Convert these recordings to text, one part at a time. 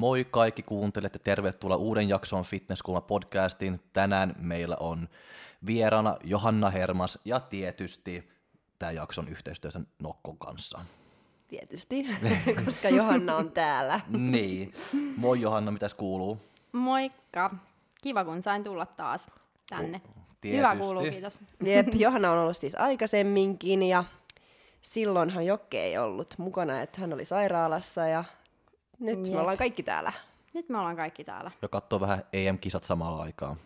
Moi kaikki kuuntelijat ja tervetuloa uuden jakson Fitnesskulma podcastiin. Tänään meillä on vieraana Johanna Hermas ja tietysti tämä jakson yhteistyössä Nokkon kanssa. Tietysti, koska Johanna on täällä. niin. Moi Johanna, mitäs kuuluu? Moikka. Kiva, kun sain tulla taas tänne. Tietysti. Hyvä kuuluu, kiitos. Jep, Johanna on ollut siis aikaisemminkin ja silloinhan Jokke ei ollut mukana, että hän oli sairaalassa ja nyt Jep. me ollaan kaikki täällä. Nyt me ollaan kaikki täällä. Ja katsoo vähän EM-kisat samalla aikaa.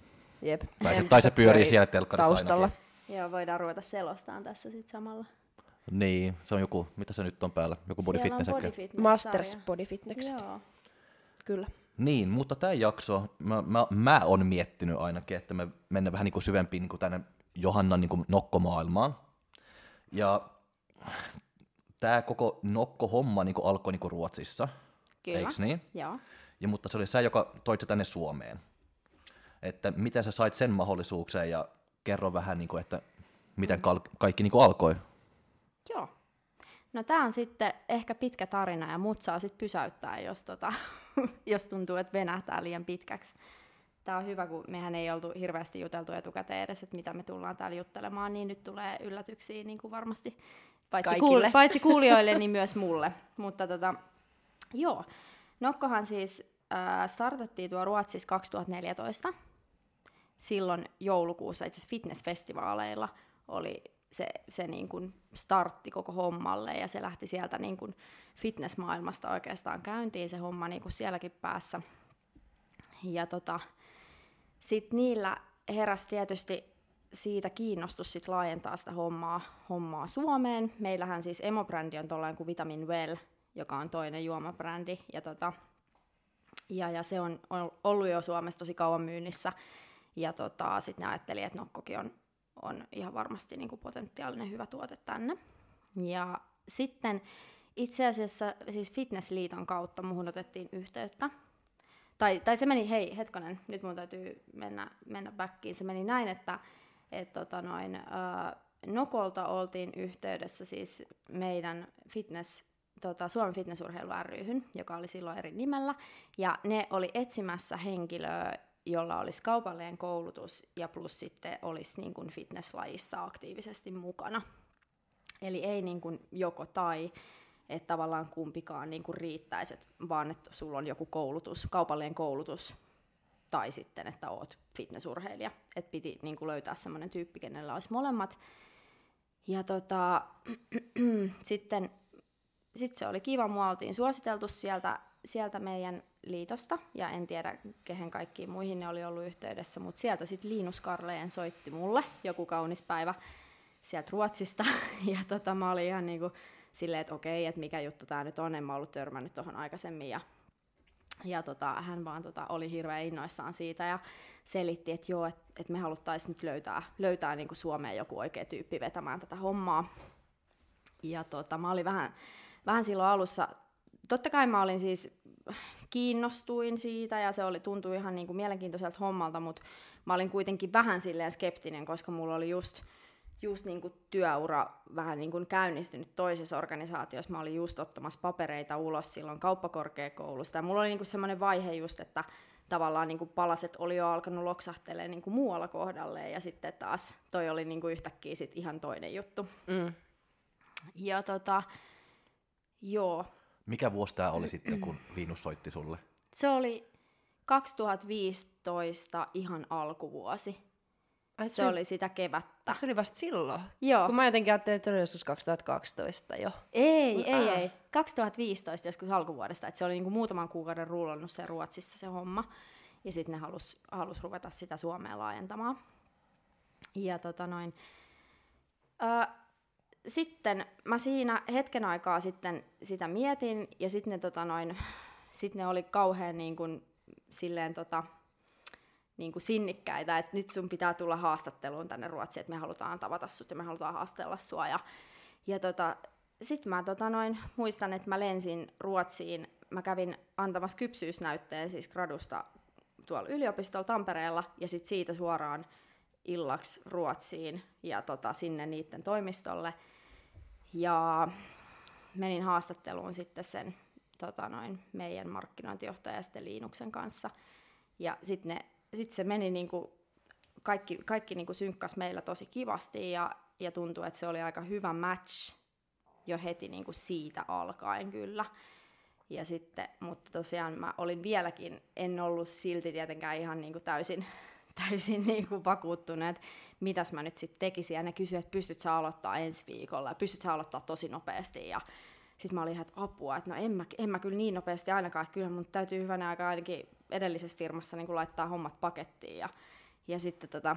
Jep. Tai se, tai se pyörii siellä telkkarissa taustalla. ainakin. Joo, voidaan ruveta selostaan tässä sitten samalla. Niin, se on joku, mitä se nyt on päällä? Joku body Siellä fitness body fitness Masters Body Fitness. Joo. Kyllä. Niin, mutta tämä jakso, mä, mä, mä on miettinyt ainakin, että me mennään vähän niin kuin syvempiin niin kuin tänne Johannan niin kuin nokkomaailmaan. Ja tämä koko nokko-homma niin kuin alkoi niin kuin Ruotsissa, Kyllä. eiks niin? Joo. Ja, mutta se oli sä, joka toit se tänne Suomeen. Että miten sä sait sen mahdollisuukseen ja kerro vähän, niin kuin, että miten kal- kaikki niin kuin alkoi. Joo. No tämä on sitten ehkä pitkä tarina ja mut saa sitten pysäyttää, jos, tota, jos tuntuu, että venähtää liian pitkäksi. Tämä on hyvä, kun mehän ei oltu hirveästi juteltu etukäteen edes, että mitä me tullaan täällä juttelemaan, niin nyt tulee yllätyksiä niin kuin varmasti paitsi, kuul- paitsi kuulijoille, niin myös mulle. Mutta tota, joo, Nokkohan siis äh, startattiin tuo Ruotsissa 2014. Silloin joulukuussa itse asiassa fitnessfestivaaleilla oli se, se niin kuin startti koko hommalle ja se lähti sieltä niin kuin fitnessmaailmasta oikeastaan käyntiin se homma niin kuin sielläkin päässä. Ja tota, sitten niillä heräsi tietysti siitä kiinnostus sit laajentaa sitä hommaa, hommaa Suomeen. Meillähän siis emobrändi on tuollainen kuin Vitamin Well, joka on toinen juomabrändi. Ja, tota, ja, ja se on, on ollut jo Suomessa tosi kauan myynnissä. Ja tota, sitten ne ajatteli, että Nokkokin on, on ihan varmasti niin kuin potentiaalinen hyvä tuote tänne. Ja sitten itse asiassa siis Fitnessliiton kautta muhun otettiin yhteyttä. Tai, tai se meni, hei hetkonen, nyt mun täytyy mennä, mennä backiin. Se meni näin, että et tota noin, ää, Nokolta oltiin yhteydessä siis meidän fitness, tota, Suomen fitnessurheilu ryhyn, joka oli silloin eri nimellä, ja ne oli etsimässä henkilöä, jolla olisi kaupallinen koulutus ja plus sitten olisi niin kuin fitnesslajissa aktiivisesti mukana. Eli ei niin kuin joko tai, että tavallaan kumpikaan niin kuin riittäisi, vaan että sulla on joku koulutus, kaupallinen koulutus, tai sitten, että oot fitnessurheilija. Että piti niin kuin löytää semmoinen tyyppi, kenellä olisi molemmat. Ja tota, sitten sit se oli kiva, mua oltiin suositeltu sieltä, sieltä meidän liitosta, ja en tiedä, kehen kaikkiin muihin ne oli ollut yhteydessä, mutta sieltä sitten Liinus Karleen soitti mulle joku kaunis päivä sieltä Ruotsista, ja tota, mä olin ihan niinku silleen, että okei, että mikä juttu tämä nyt on, en mä ollut törmännyt tuohon aikaisemmin, ja ja tota, hän vaan tota, oli hirveän innoissaan siitä ja selitti, että joo, että et me haluttaisiin nyt löytää, löytää niin kuin Suomeen joku oikea tyyppi vetämään tätä hommaa. Ja tota, mä olin vähän, vähän silloin alussa, totta kai mä olin siis, kiinnostuin siitä ja se oli, tuntui ihan niin kuin mielenkiintoiselta hommalta, mutta mä olin kuitenkin vähän silleen skeptinen, koska mulla oli just, just niin kuin työura vähän niin kuin käynnistynyt toisessa organisaatiossa. Mä olin just ottamassa papereita ulos silloin kauppakorkeakoulusta. Ja mulla oli niin kuin semmoinen vaihe just, että tavallaan niin kuin palaset oli jo alkanut loksahtelemaan niin kuin muualla kohdalleen. Ja sitten taas toi oli niin kuin yhtäkkiä sit ihan toinen juttu. Mm. Ja tota, joo, Mikä vuosi tämä oli sitten, kun Liinus soitti sulle? se oli 2015 ihan alkuvuosi. Ai, Se oli sitä kevättä. se oli vasta silloin? Joo. Kun mä jotenkin ajattelin, että se oli joskus 2012 jo. Ei, ei, Ah. ei. 2015 joskus alkuvuodesta, että se oli niinku muutaman kuukauden rullannut se Ruotsissa se homma. Ja sitten ne halus, halus ruveta sitä Suomeen laajentamaan. Ja tota noin. Ö, sitten mä siinä hetken aikaa sitten sitä mietin, ja sitten ne, tota noin, sit ne oli kauhean niin kuin, silleen tota, niin kuin sinnikkäitä, että nyt sun pitää tulla haastatteluun tänne Ruotsiin, että me halutaan tavata sut ja me halutaan haastella sua. Ja, ja tota, sitten mä tota noin, muistan, että mä lensin Ruotsiin. Mä kävin antamassa kypsyysnäytteen siis gradusta tuolla yliopistolla Tampereella ja sitten siitä suoraan illaksi Ruotsiin ja tota, sinne niiden toimistolle. Ja menin haastatteluun sitten sen tota noin, meidän markkinointijohtaja sitten Liinuksen kanssa. Ja sitten sit se meni niinku, kaikki, kaikki niinku synkkas meillä tosi kivasti ja, ja tuntui, että se oli aika hyvä match jo heti niinku siitä alkaen kyllä. Ja sitten, mutta tosiaan mä olin vieläkin, en ollut silti tietenkään ihan niinku täysin, täysin niinku vakuuttunut, että mitäs mä nyt sitten tekisin. Ja ne kysyivät, että pystyt sä aloittaa ensi viikolla ja pystyt sä aloittaa tosi nopeasti. Ja sitten mä olin ihan, että apua, että no en mä, en mä kyllä niin nopeasti ainakaan, että kyllä mun täytyy hyvänä aikaa ainakin edellisessä firmassa niin laittaa hommat pakettiin. Ja, ja sitten tota,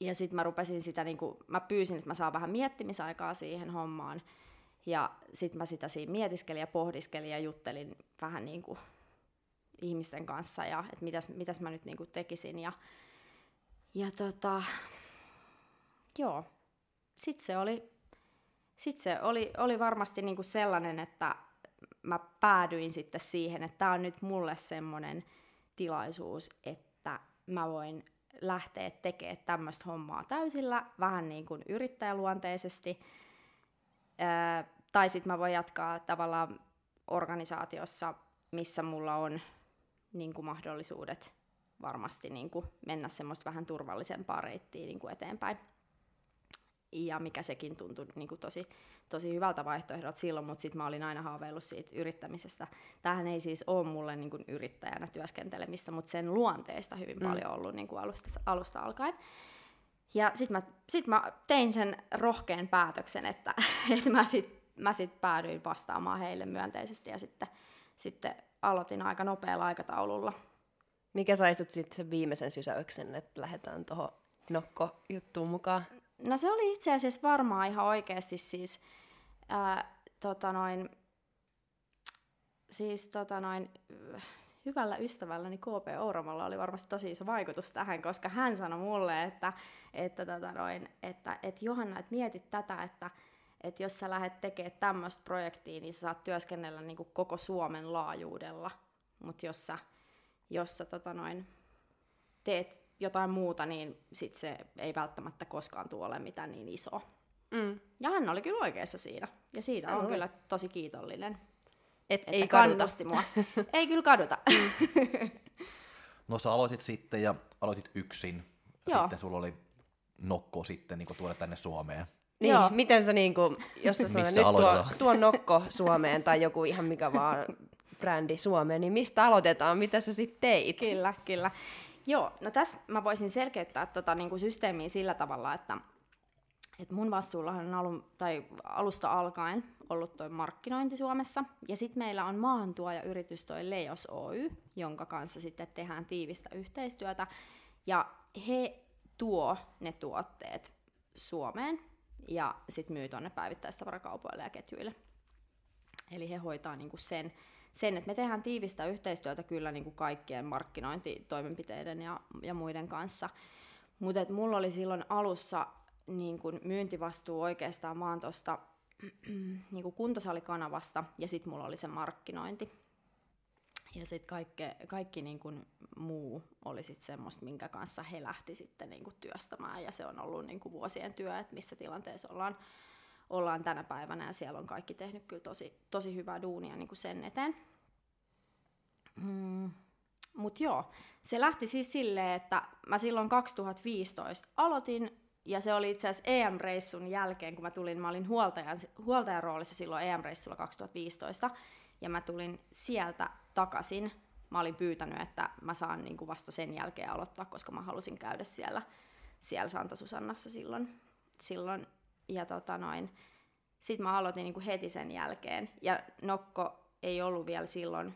ja sitten mä rupesin sitä, niin kuin, mä pyysin, että mä saan vähän miettimisaikaa siihen hommaan. Ja sitten mä sitä siinä mietiskelin ja pohdiskelin ja juttelin vähän niin kuin ihmisten kanssa ja että mitäs, mitäs mä nyt niin kuin tekisin. Ja, ja tota, joo, sitten se oli, sit se oli, oli varmasti niin kuin sellainen, että mä päädyin sitten siihen, että tämä on nyt mulle semmoinen tilaisuus, että mä voin lähteä tekemään tämmöistä hommaa täysillä, vähän niin kuin yrittäjäluonteisesti. Ää, tai sitten mä voin jatkaa tavallaan organisaatiossa, missä mulla on niin kuin mahdollisuudet varmasti niin kuin mennä semmoista vähän turvallisempaa reittiä niin kuin eteenpäin. Ja mikä sekin tuntui niin kuin tosi, tosi hyvältä vaihtoehdolta silloin, mutta sitten mä olin aina haaveillut siitä yrittämisestä. Tämähän ei siis ole mulle niin kuin yrittäjänä työskentelemistä, mutta sen luonteesta hyvin mm. paljon ollut niin kuin alusta, alusta alkaen. Ja sitten mä, sit mä tein sen rohkean päätöksen, että, että mä sitten mä sit päädyin vastaamaan heille myönteisesti ja sitten, sitten aloitin aika nopealla aikataululla. Mikä sai sitten sen viimeisen sysäyksen, että lähdetään tuohon nokko-juttuun mukaan? No se oli itse asiassa varmaan ihan oikeasti siis, ää, tota noin, siis tota noin, hyvällä ystävälläni KP Ouromalla oli varmasti tosi iso vaikutus tähän, koska hän sanoi mulle, että, että, tota noin, että, että Johanna, että mietit tätä, että, että jos sä lähdet tekemään tämmöistä projektia, niin sä saat työskennellä niin kuin koko Suomen laajuudella, mutta jos sä, jos sä tota noin, teet jotain muuta, niin sit se ei välttämättä koskaan tule ole mitään niin iso. Mm. Ja hän oli kyllä oikeassa siinä. Ja siitä on kyllä tosi kiitollinen. Et että ei kannusti mua. ei kyllä kaduta. no sä aloitit sitten ja aloitit yksin. Ja Joo. sitten sulla oli nokko sitten niin tuoda tänne Suomeen. Niin, Joo. miten sä niin kuin, jos sä sanoo, nyt tuo, tuo nokko Suomeen tai joku ihan mikä vaan brändi Suomeen, niin mistä aloitetaan, mitä sä sitten teit? Kyllä, kyllä. Joo, no tässä mä voisin selkeyttää tota, niin kuin systeemiä sillä tavalla, että, että mun vastuulla on alun, tai alusta alkaen ollut toi markkinointi Suomessa, ja sitten meillä on maahantuoja-yritys toi Leos Oy, jonka kanssa sitten tehdään tiivistä yhteistyötä, ja he tuo ne tuotteet Suomeen, ja sitten myy tuonne päivittäistavarakaupoille ja ketjuille. Eli he hoitaa niinku sen, sen, että me tehdään tiivistä yhteistyötä kyllä niin kuin kaikkien markkinointitoimenpiteiden ja, ja muiden kanssa. Mutta mulla oli silloin alussa niin kuin myyntivastuu oikeastaan vaan tuosta niin kuntosalikanavasta ja sitten mulla oli se markkinointi. Ja sitten kaikki, kaikki niin kuin muu oli sitten semmoista, minkä kanssa he lähti sitten niin kuin työstämään. Ja se on ollut niin kuin vuosien työ, että missä tilanteessa ollaan ollaan tänä päivänä ja siellä on kaikki tehnyt kyllä tosi, tosi hyvää duunia niin kuin sen eteen. Mm. Mutta joo, se lähti siis silleen, että mä silloin 2015 aloitin, ja se oli itse asiassa EM-reissun jälkeen, kun mä tulin, mä olin huoltajan, huoltajan roolissa silloin EM-reissulla 2015, ja mä tulin sieltä takaisin. Mä olin pyytänyt, että mä saan niin kuin vasta sen jälkeen aloittaa, koska mä halusin käydä siellä, siellä Santa Susannassa silloin. silloin ja tota noin, sitten mä aloitin niin kuin heti sen jälkeen. Ja Nokko ei ollut vielä silloin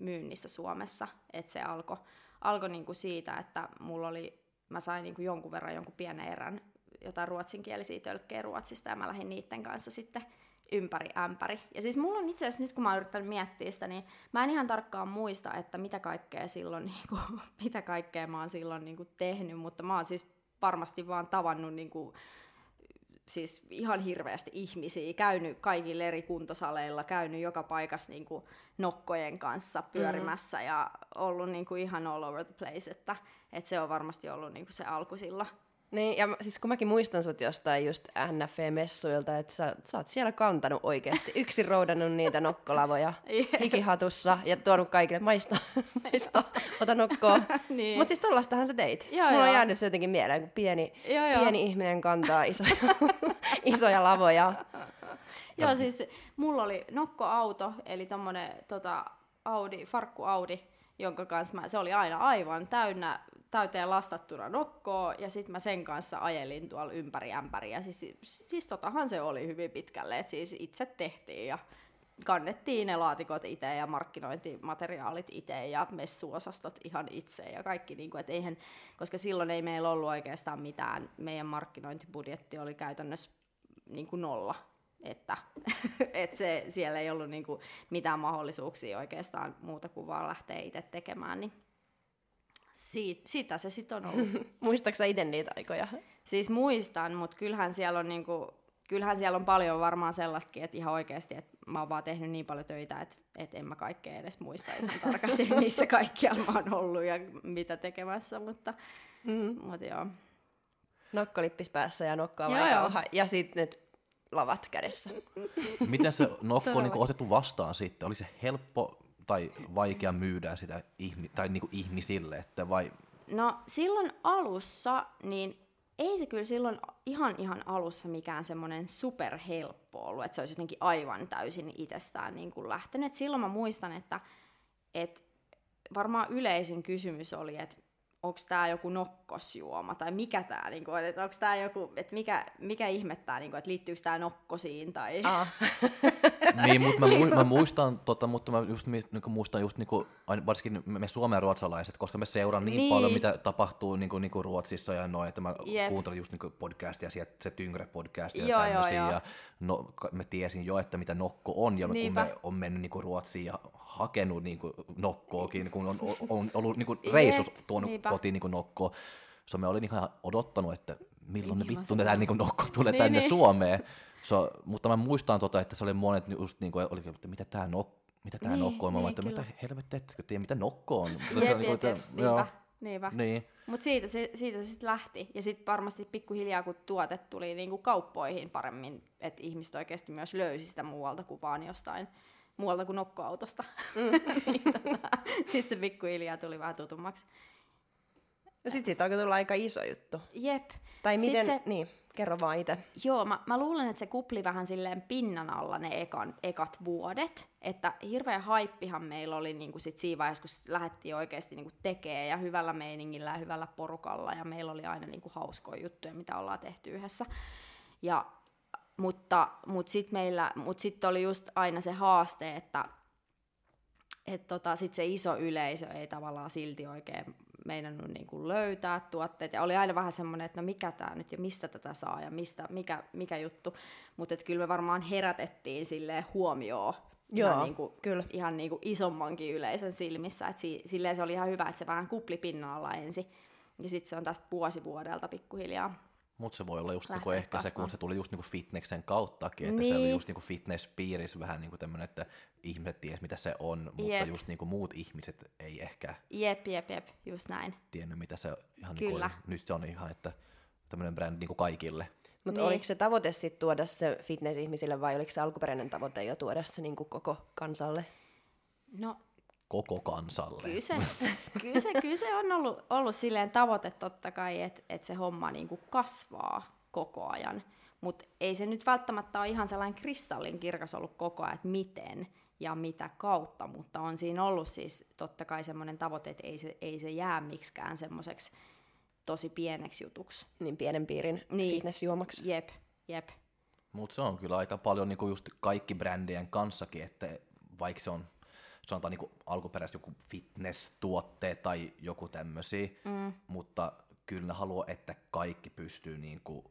myynnissä Suomessa, että se alkoi alko niin kuin siitä, että mulla oli, mä sain niin kuin jonkun verran jonkun pienen erän jotain ruotsinkielisiä tölkkejä Ruotsista ja mä lähdin niiden kanssa sitten ympäri ämpäri. Ja siis mulla on itse asiassa nyt kun mä oon yrittänyt miettiä sitä, niin mä en ihan tarkkaan muista, että mitä kaikkea silloin, niin kuin, mitä kaikkea mä oon silloin niin kuin tehnyt, mutta mä oon siis varmasti vaan tavannut niin kuin siis ihan hirveästi ihmisiä, käynyt kaikilla eri kuntosaleilla, käynyt joka paikassa niin kuin nokkojen kanssa pyörimässä mm. ja ollut niin kuin ihan all over the place, että, että se on varmasti ollut niin kuin se alku silloin. Niin, ja siis kun mäkin muistan sut jostain just NFV-messuilta, että sä, sä oot siellä kantanut oikeasti, yksin roudannut niitä nokkolavoja hikihatussa ja tuonut kaikille maista, maista ota nokkoa. niin. Mutta siis tollastahan sä teit. Joo, Mulla joo. on jäänyt se jotenkin mieleen, kun pieni, joo, joo. pieni ihminen kantaa isoja, isoja lavoja. joo, siis mulla oli nokkoauto, eli tommonen tota, Audi, farkku Audi, jonka kanssa mä, se oli aina aivan täynnä täyteen lastattuna nokkoa, ja sitten mä sen kanssa ajelin tuolla ympäri ämpäriä. Siis, siis totahan se oli hyvin pitkälle, että siis itse tehtiin ja kannettiin ne laatikot itse ja markkinointimateriaalit itse ja messuosastot ihan itse ja kaikki, niin kuin, että eihän, koska silloin ei meillä ollut oikeastaan mitään, meidän markkinointibudjetti oli käytännössä niin kuin nolla, että, että se, siellä ei ollut niin kuin mitään mahdollisuuksia oikeastaan muuta kuin vaan lähteä itse tekemään, niin Siit, sitä se sitten on ollut. Muistaaksä itse niitä aikoja? Siis muistan, mutta kyllähän siellä on niinku, kyllähän siellä on paljon varmaan sellaistakin, että ihan oikeasti, että mä oon vaan tehnyt niin paljon töitä, että, että en mä kaikkea edes muista ihan tarkasti, missä kaikkialla mä oon ollut ja mitä tekemässä, mutta, mm. mutta joo. Nokkolippis päässä ja nokkaa joo, ja sitten lavat kädessä. Miten se nokko on niin otettu vastaan sitten? Oli se helppo tai vaikea myydä sitä ihmi- tai niinku ihmisille, että vai? No silloin alussa, niin ei se kyllä silloin ihan ihan alussa mikään semmoinen superhelppo ollut, että se olisi jotenkin aivan täysin itsestään niin kuin lähtenyt. Silloin mä muistan, että, että varmaan yleisin kysymys oli, että onko tämä joku nokkosjuoma, tai mikä tämä, niinku, että onko tämä joku, että mikä, mikä ihmettää, niinku, että liittyykö tämä nokkosiin, tai... Ah. niin, mutta mä, mu- mä, muistan, tota, mutta mä just niinku, muistan just niinku, varsinkin me suomen ruotsalaiset, koska me seuraan niin, niin. paljon, mitä tapahtuu niinku, niinku Ruotsissa ja noin, että mä yep. kuuntelin just niinku podcastia, sieltä, se Tyngre podcast ja joo, tämmöisiä, joo, joo. ja no, mä tiesin jo, että mitä nokko on, ja Niinpä. kun me on mennyt niinku Ruotsiin ja hakenut niinku nokkoakin, kun on, on, ollut niinku reissus tuonut Niinpä. kotiin niinku nokkoa, so me olin ihan odottanut, että milloin niin, ne vittu ne niinku nokko tulee niin, tänne niin. Suomeen. So, mutta mä muistan, tota, että se oli monet just niin kuin, oli, että mitä tämä nokko mitä tämä niin, nokko on? Mä niin, että mitä helvettiä, ettekö tiedä, mitä nokko on? Jep, jep, niin jep, niinpä, niinpä. Niin. Mutta siitä se, siitä se sitten lähti. Ja sitten varmasti pikkuhiljaa, kun tuote tuli niinku kauppoihin paremmin, että ihmiset oikeasti myös löysi sitä muualta kuin vaan jostain muualta kuin nokkoautosta. Mm. niin, tota, sitten se pikkuhiljaa tuli vähän tutummaksi. No sit siitä alkoi tulla aika iso juttu. Jep. Tai miten, se, niin, kerro vaan itse. Joo, mä, mä luulen, että se kupli vähän silleen pinnan alla ne ekan, ekat vuodet. Että hirveä haippihan meillä oli niinku sit siinä vaiheessa, kun lähdettiin oikeasti niinku tekemään ja hyvällä meiningillä ja hyvällä porukalla. Ja meillä oli aina niinku hauskoja juttuja, mitä ollaan tehty yhdessä. Ja, mutta mutta sitten meillä, mut sit oli just aina se haaste, että et tota, sit se iso yleisö ei tavallaan silti oikein meinannut niin kuin löytää tuotteet. Ja oli aina vähän semmoinen, että no mikä tämä nyt ja mistä tätä saa ja mistä, mikä, mikä juttu. Mutta kyllä me varmaan herätettiin sille huomioon Joo, ihan, niin kuin, kyllä. ihan niin kuin isommankin yleisön silmissä. Et si, silleen se oli ihan hyvä, että se vähän kupli pinnalla ensin. Ja sitten se on tästä vuosi vuodelta pikkuhiljaa mutta se voi olla just niinku ehkä kasvaa. se, kun se tuli just niinku fitneksen kauttakin, että niin. se oli just niinku fitnesspiirissä vähän niinku tämmöinen, että ihmiset ties mitä se on, mutta jep. just niinku muut ihmiset ei ehkä jep, jep, jep, just näin. tiennyt mitä se ihan niinku Kyllä. Niinku, nyt se on ihan, että tämmöinen brändi niinku kaikille. Mutta niin. oliko se tavoite sitten tuoda se fitness-ihmisille vai oliko se alkuperäinen tavoite jo tuoda se niinku koko kansalle? No koko kansalle. Kyllä se, kyllä se, kyllä se on ollut, ollut silleen tavoite totta kai, että et se homma niinku kasvaa koko ajan. Mutta ei se nyt välttämättä ole ihan sellainen kristallin kirkas ollut koko ajan, että miten ja mitä kautta, mutta on siinä ollut siis totta kai semmoinen tavoite, että ei se, ei se jää miksikään semmoiseksi tosi pieneksi jutuksi. Niin pienen piirin niin. fitnessjuomaksi. Jep, jep. Mutta se on kyllä aika paljon niinku just kaikki brändien kanssakin, että vaikka se on sanotaan niin alkuperäisesti joku fitness-tuotteet tai joku tämmöisiä, mm. mutta kyllä ne haluaa, että kaikki pystyy niin kuin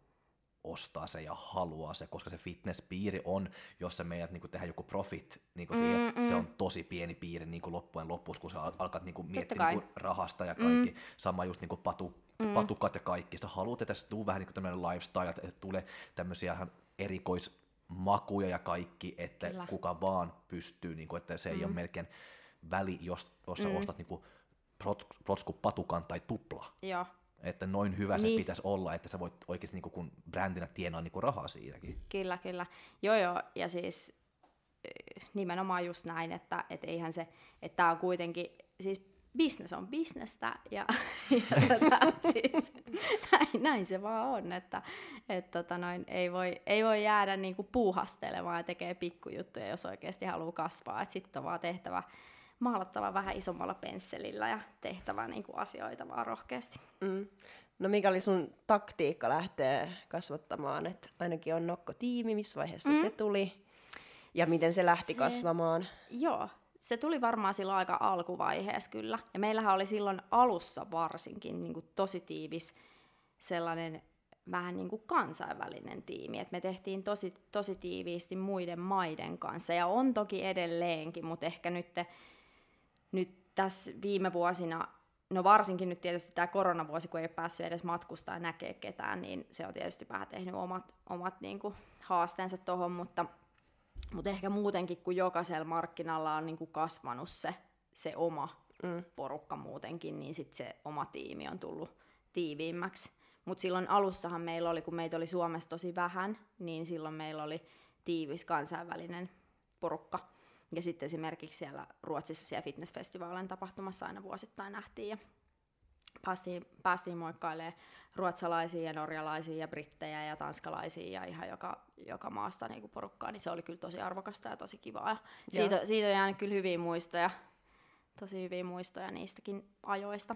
ostaa se ja haluaa se, koska se fitnesspiiri on, jos sä meidät niin tehdä joku profit, niin siihen, mm, mm. se on tosi pieni piiri niin loppujen lopussa, kun sä alkat niin miettiä niin rahasta ja kaikki. Mm. Sama just niin patu, mm. patukat ja kaikki. Sä haluat, että se tuu vähän niin kuin tämmöinen lifestyle, että tulee tämmöisiä ihan erikoismakuja ja kaikki, että Kyllä. kuka vaan pystyy, niin kuin, että se mm. ei ole melkein väli, jos, jos sä mm. ostat niin kuin, protskun patukan tai tupla. Joo. Että noin hyvä niin. se pitäisi olla, että sä voit oikeasti niin kuin, kun brändinä tienaa niin kuin rahaa siitäkin. Kyllä, kyllä. Joo, joo. Ja siis nimenomaan just näin, että et eihän se, että tämä on kuitenkin, siis business on bisnestä ja, ja tota, siis, näin, näin, se vaan on, että et, tota noin, ei, voi, ei voi jäädä niinku puuhastelemaan ja tekee pikkujuttuja, jos oikeasti haluaa kasvaa. Sitten on vaan tehtävä maalattava vähän isommalla pensselillä ja tehtävä niin kuin asioita vaan rohkeasti. Mm. No mikä oli sun taktiikka lähteä kasvattamaan? että ainakin on Nokko-tiimi, missä vaiheessa mm. se tuli ja miten se lähti se, kasvamaan? Joo, se tuli varmaan silloin aika alkuvaiheessa kyllä. Ja meillähän oli silloin alussa varsinkin niin kuin tosi tiivis sellainen vähän niin kuin kansainvälinen tiimi. Et me tehtiin tosi, tosi tiiviisti muiden maiden kanssa ja on toki edelleenkin, mutta ehkä nyt nyt tässä viime vuosina, no varsinkin nyt tietysti tämä koronavuosi, kun ei ole päässyt edes matkustaa ja näkee ketään, niin se on tietysti vähän tehnyt omat, omat niin kuin haasteensa tuohon, mutta, mutta ehkä muutenkin, kun jokaisella markkinalla on niin kuin kasvanut se, se oma mm. porukka muutenkin, niin sitten se oma tiimi on tullut tiiviimmäksi. Mutta silloin alussahan meillä oli, kun meitä oli Suomessa tosi vähän, niin silloin meillä oli tiivis kansainvälinen porukka. Ja sitten esimerkiksi siellä Ruotsissa siellä fitnessfestivaalien tapahtumassa aina vuosittain nähtiin ja päästiin, päästiin moikkailemaan ruotsalaisia ja norjalaisia ja brittejä ja tanskalaisia ja ihan joka, joka maasta niin kuin porukkaa, niin se oli kyllä tosi arvokasta ja tosi kivaa. Ja siitä, siitä on jäänyt kyllä hyviä muistoja, tosi hyviä muistoja niistäkin ajoista.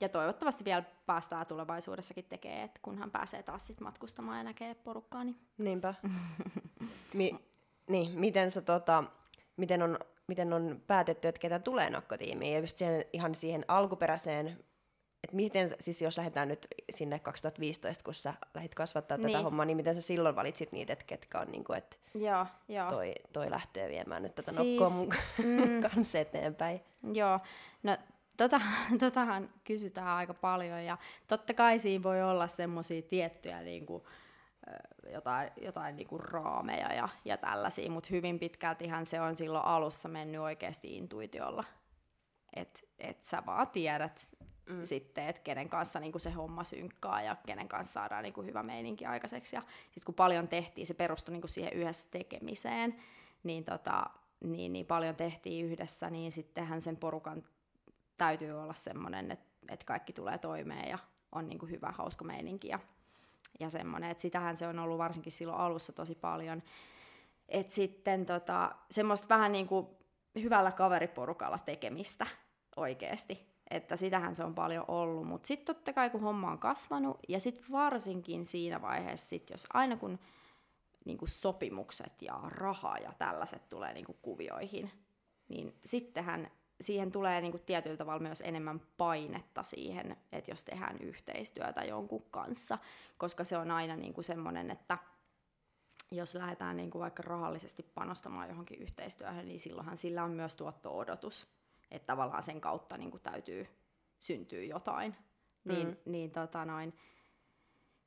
Ja toivottavasti vielä päästään tulevaisuudessakin tekemään, että kunhan pääsee taas sit matkustamaan ja näkee porukkaa. Niin... Niinpä. Mi- niin, miten, sä, tota, miten, on, miten on päätetty, että ketä tulee nokkotiimiin, ja just siihen, ihan siihen alkuperäiseen, että miten, siis jos lähdetään nyt sinne 2015, kun sä lähdit kasvattaa niin. tätä hommaa, niin miten sä silloin valitsit niitä, että ketkä on, niin kuin, että joo, joo. Toi, toi lähtee viemään nyt tätä siis, nokkoa mun mm, kanssa eteenpäin. Joo, no tota, totahan kysytään aika paljon, ja totta kai siinä voi olla semmoisia tiettyjä niin kuin, jotain, jotain niinku raameja ja, ja tällaisia, mutta hyvin pitkältihän se on silloin alussa mennyt oikeasti intuitiolla. Että et sä vaan tiedät mm. sitten, että kenen kanssa niinku se homma synkkaa ja kenen kanssa saadaan niinku hyvä meininki aikaiseksi. Ja sit kun paljon tehtiin, se perustui niinku siihen yhdessä tekemiseen, niin, tota, niin, niin paljon tehtiin yhdessä, niin sittenhän sen porukan täytyy olla semmoinen, että, että kaikki tulee toimeen ja on niinku hyvä, hauska meininki ja ja semmoinen, että sitähän se on ollut varsinkin silloin alussa tosi paljon. Että sitten tota, semmoista vähän niin kuin hyvällä kaveriporukalla tekemistä oikeasti. Että sitähän se on paljon ollut, mutta sitten totta kai kun homma on kasvanut, ja sitten varsinkin siinä vaiheessa, sit jos aina kun niin kuin sopimukset ja raha ja tällaiset tulee niin kuin kuvioihin, niin sittenhän siihen tulee niin kuin tietyllä tavalla myös enemmän painetta siihen, että jos tehdään yhteistyötä jonkun kanssa, koska se on aina niin kuin semmoinen, että jos lähdetään niin kuin vaikka rahallisesti panostamaan johonkin yhteistyöhön, niin silloinhan sillä on myös tuotto-odotus, että tavallaan sen kautta niin kuin täytyy syntyä jotain. Niin, mm. niin, tota noin,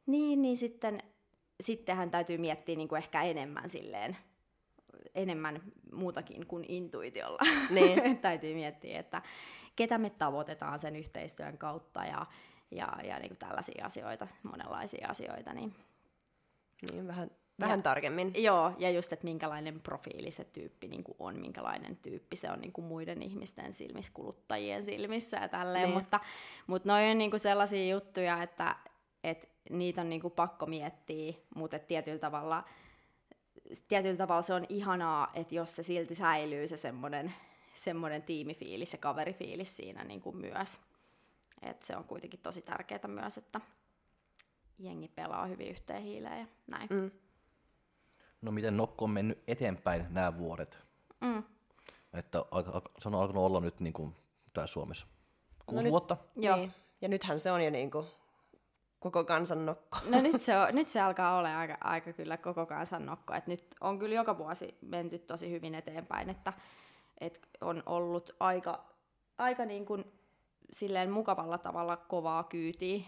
niin, niin sitten, sittenhän täytyy miettiä niin kuin ehkä enemmän silleen, enemmän muutakin kuin intuitiolla. Niin. Täytyy miettiä, että ketä me tavoitetaan sen yhteistyön kautta ja, ja, ja niin kuin tällaisia asioita, monenlaisia asioita. Niin, niin vähän, vähän ja, tarkemmin. Joo, ja just, että minkälainen profiili se tyyppi niin kuin on, minkälainen tyyppi se on niin kuin muiden ihmisten silmissä, kuluttajien silmissä ja tälleen. Niin. Mutta, mutta noin on niin kuin sellaisia juttuja, että, että niitä on niin kuin pakko miettiä, mutta tietyllä tavalla – tietyllä tavalla se on ihanaa, että jos se silti säilyy se semmoinen, semmoinen tiimifiilis ja kaverifiilis siinä niin kuin myös. Et se on kuitenkin tosi tärkeää myös, että jengi pelaa hyvin yhteen hiileen ja näin. Mm. No miten Nokko on mennyt eteenpäin nämä vuodet? Mm. Että se on alkanut olla nyt niin kuin täällä Suomessa. No Kuusi no vuotta? Nyt, joo. Niin. Ja nythän se on jo niin kuin koko kansan nokko? No nyt se, on, nyt se alkaa olla aika, aika kyllä koko kansan nokko. Et nyt on kyllä joka vuosi menty tosi hyvin eteenpäin, että et on ollut aika, aika niin kuin silleen mukavalla tavalla kovaa kyytiä.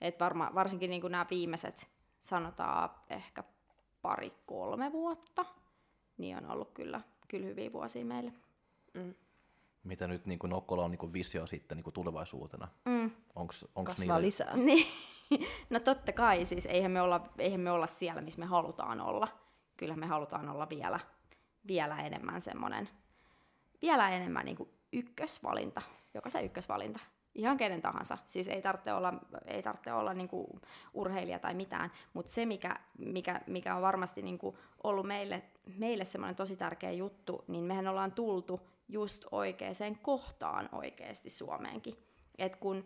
Et varma, varsinkin niin kuin nämä viimeiset, sanotaan ehkä pari-kolme vuotta, niin on ollut kyllä, kyllä hyviä vuosia meille. Mm. Mitä nyt niin Nokkola on niin visio sitten niin tulevaisuutena? Mm. Onks, onks Kasvaa niille... lisää. Niin. no totta kai, siis eihän me, olla, eihän me olla siellä, missä me halutaan olla. Kyllä me halutaan olla vielä, vielä enemmän semmoinen, vielä enemmän niin kuin ykkösvalinta, joka se ykkösvalinta. Ihan kenen tahansa. Siis ei tarvitse olla, ei tarvitse olla niinku urheilija tai mitään, mutta se, mikä, mikä, mikä on varmasti niinku ollut meille, meille semmoinen tosi tärkeä juttu, niin mehän ollaan tultu just oikeaan kohtaan oikeasti Suomeenkin. Et kun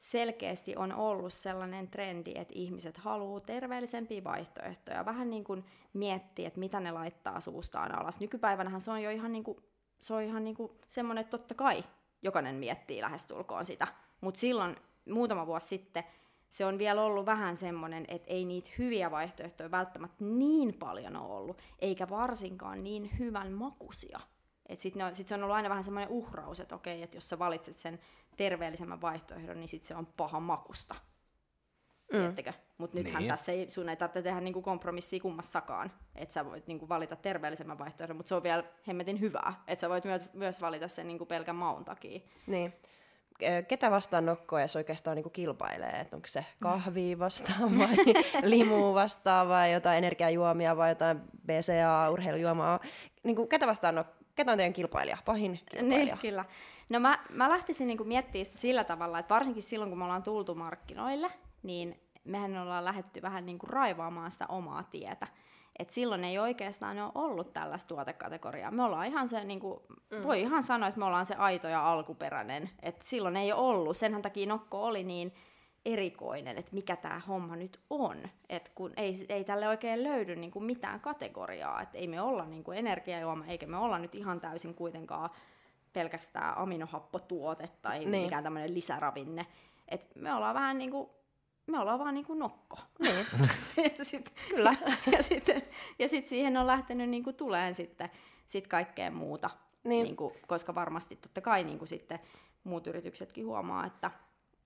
selkeästi on ollut sellainen trendi, että ihmiset haluaa terveellisempiä vaihtoehtoja, vähän niin kuin miettiä, että mitä ne laittaa suustaan alas. Nykypäivänähän se on jo ihan, niin kuin, se on ihan niin kuin semmoinen, että totta kai jokainen miettii lähestulkoon sitä. Mutta silloin muutama vuosi sitten se on vielä ollut vähän semmoinen, että ei niitä hyviä vaihtoehtoja välttämättä niin paljon ole ollut, eikä varsinkaan niin hyvän makuisia. Sitten sit se on ollut aina vähän semmoinen uhraus, että okei, että jos sä valitset sen terveellisemmän vaihtoehdon, niin sit se on paha makusta. Mm. Mutta nythän niin. tässä ei, sun ei tarvitse tehdä niinku kompromissia kummassakaan. Että sä voit niinku valita terveellisemmän vaihtoehdon, mutta se on vielä hemmetin hyvää. Että sä voit myös, myös valita sen niinku pelkän maun takia. Niin. Ketä vastaan nokkoa, jos oikeastaan niinku kilpailee? Et onko se kahvi vastaan vai limu vastaan vai jotain energiajuomia vai jotain BCA-urheilujuomaa? Niinku, ketä vastaan? Ketä on teidän kilpailija, pahin kilpailija? Niin, kyllä. No mä, mä lähtisin niinku miettimään sitä sillä tavalla, että varsinkin silloin, kun me ollaan tultu markkinoille, niin mehän ollaan lähdetty vähän niinku raivaamaan sitä omaa tietä. Et silloin ei oikeastaan ole ollut tällaista tuotekategoriaa. Me ollaan ihan se, niinku, mm. voi ihan sanoa, että me ollaan se aito ja alkuperäinen. Et silloin ei ole ollut. Senhän takia Nokko oli niin erikoinen, että mikä tämä homma nyt on. Et kun ei, ei tälle oikein löydy niin kuin mitään kategoriaa, että ei me olla niin kuin energiajuoma, eikä me olla nyt ihan täysin kuitenkaan pelkästään aminohappotuote tai niin. mikään tämmöinen lisäravinne. Et me ollaan vähän niin kuin me ollaan vaan niin kuin nokko. Niin. ja sit, Kyllä. ja sitten ja sit siihen on lähtenyt niin kuin tuleen sitten sit kaikkea muuta. Niin. Niin kuin, koska varmasti totta kai niin kuin sitten muut yrityksetkin huomaa, että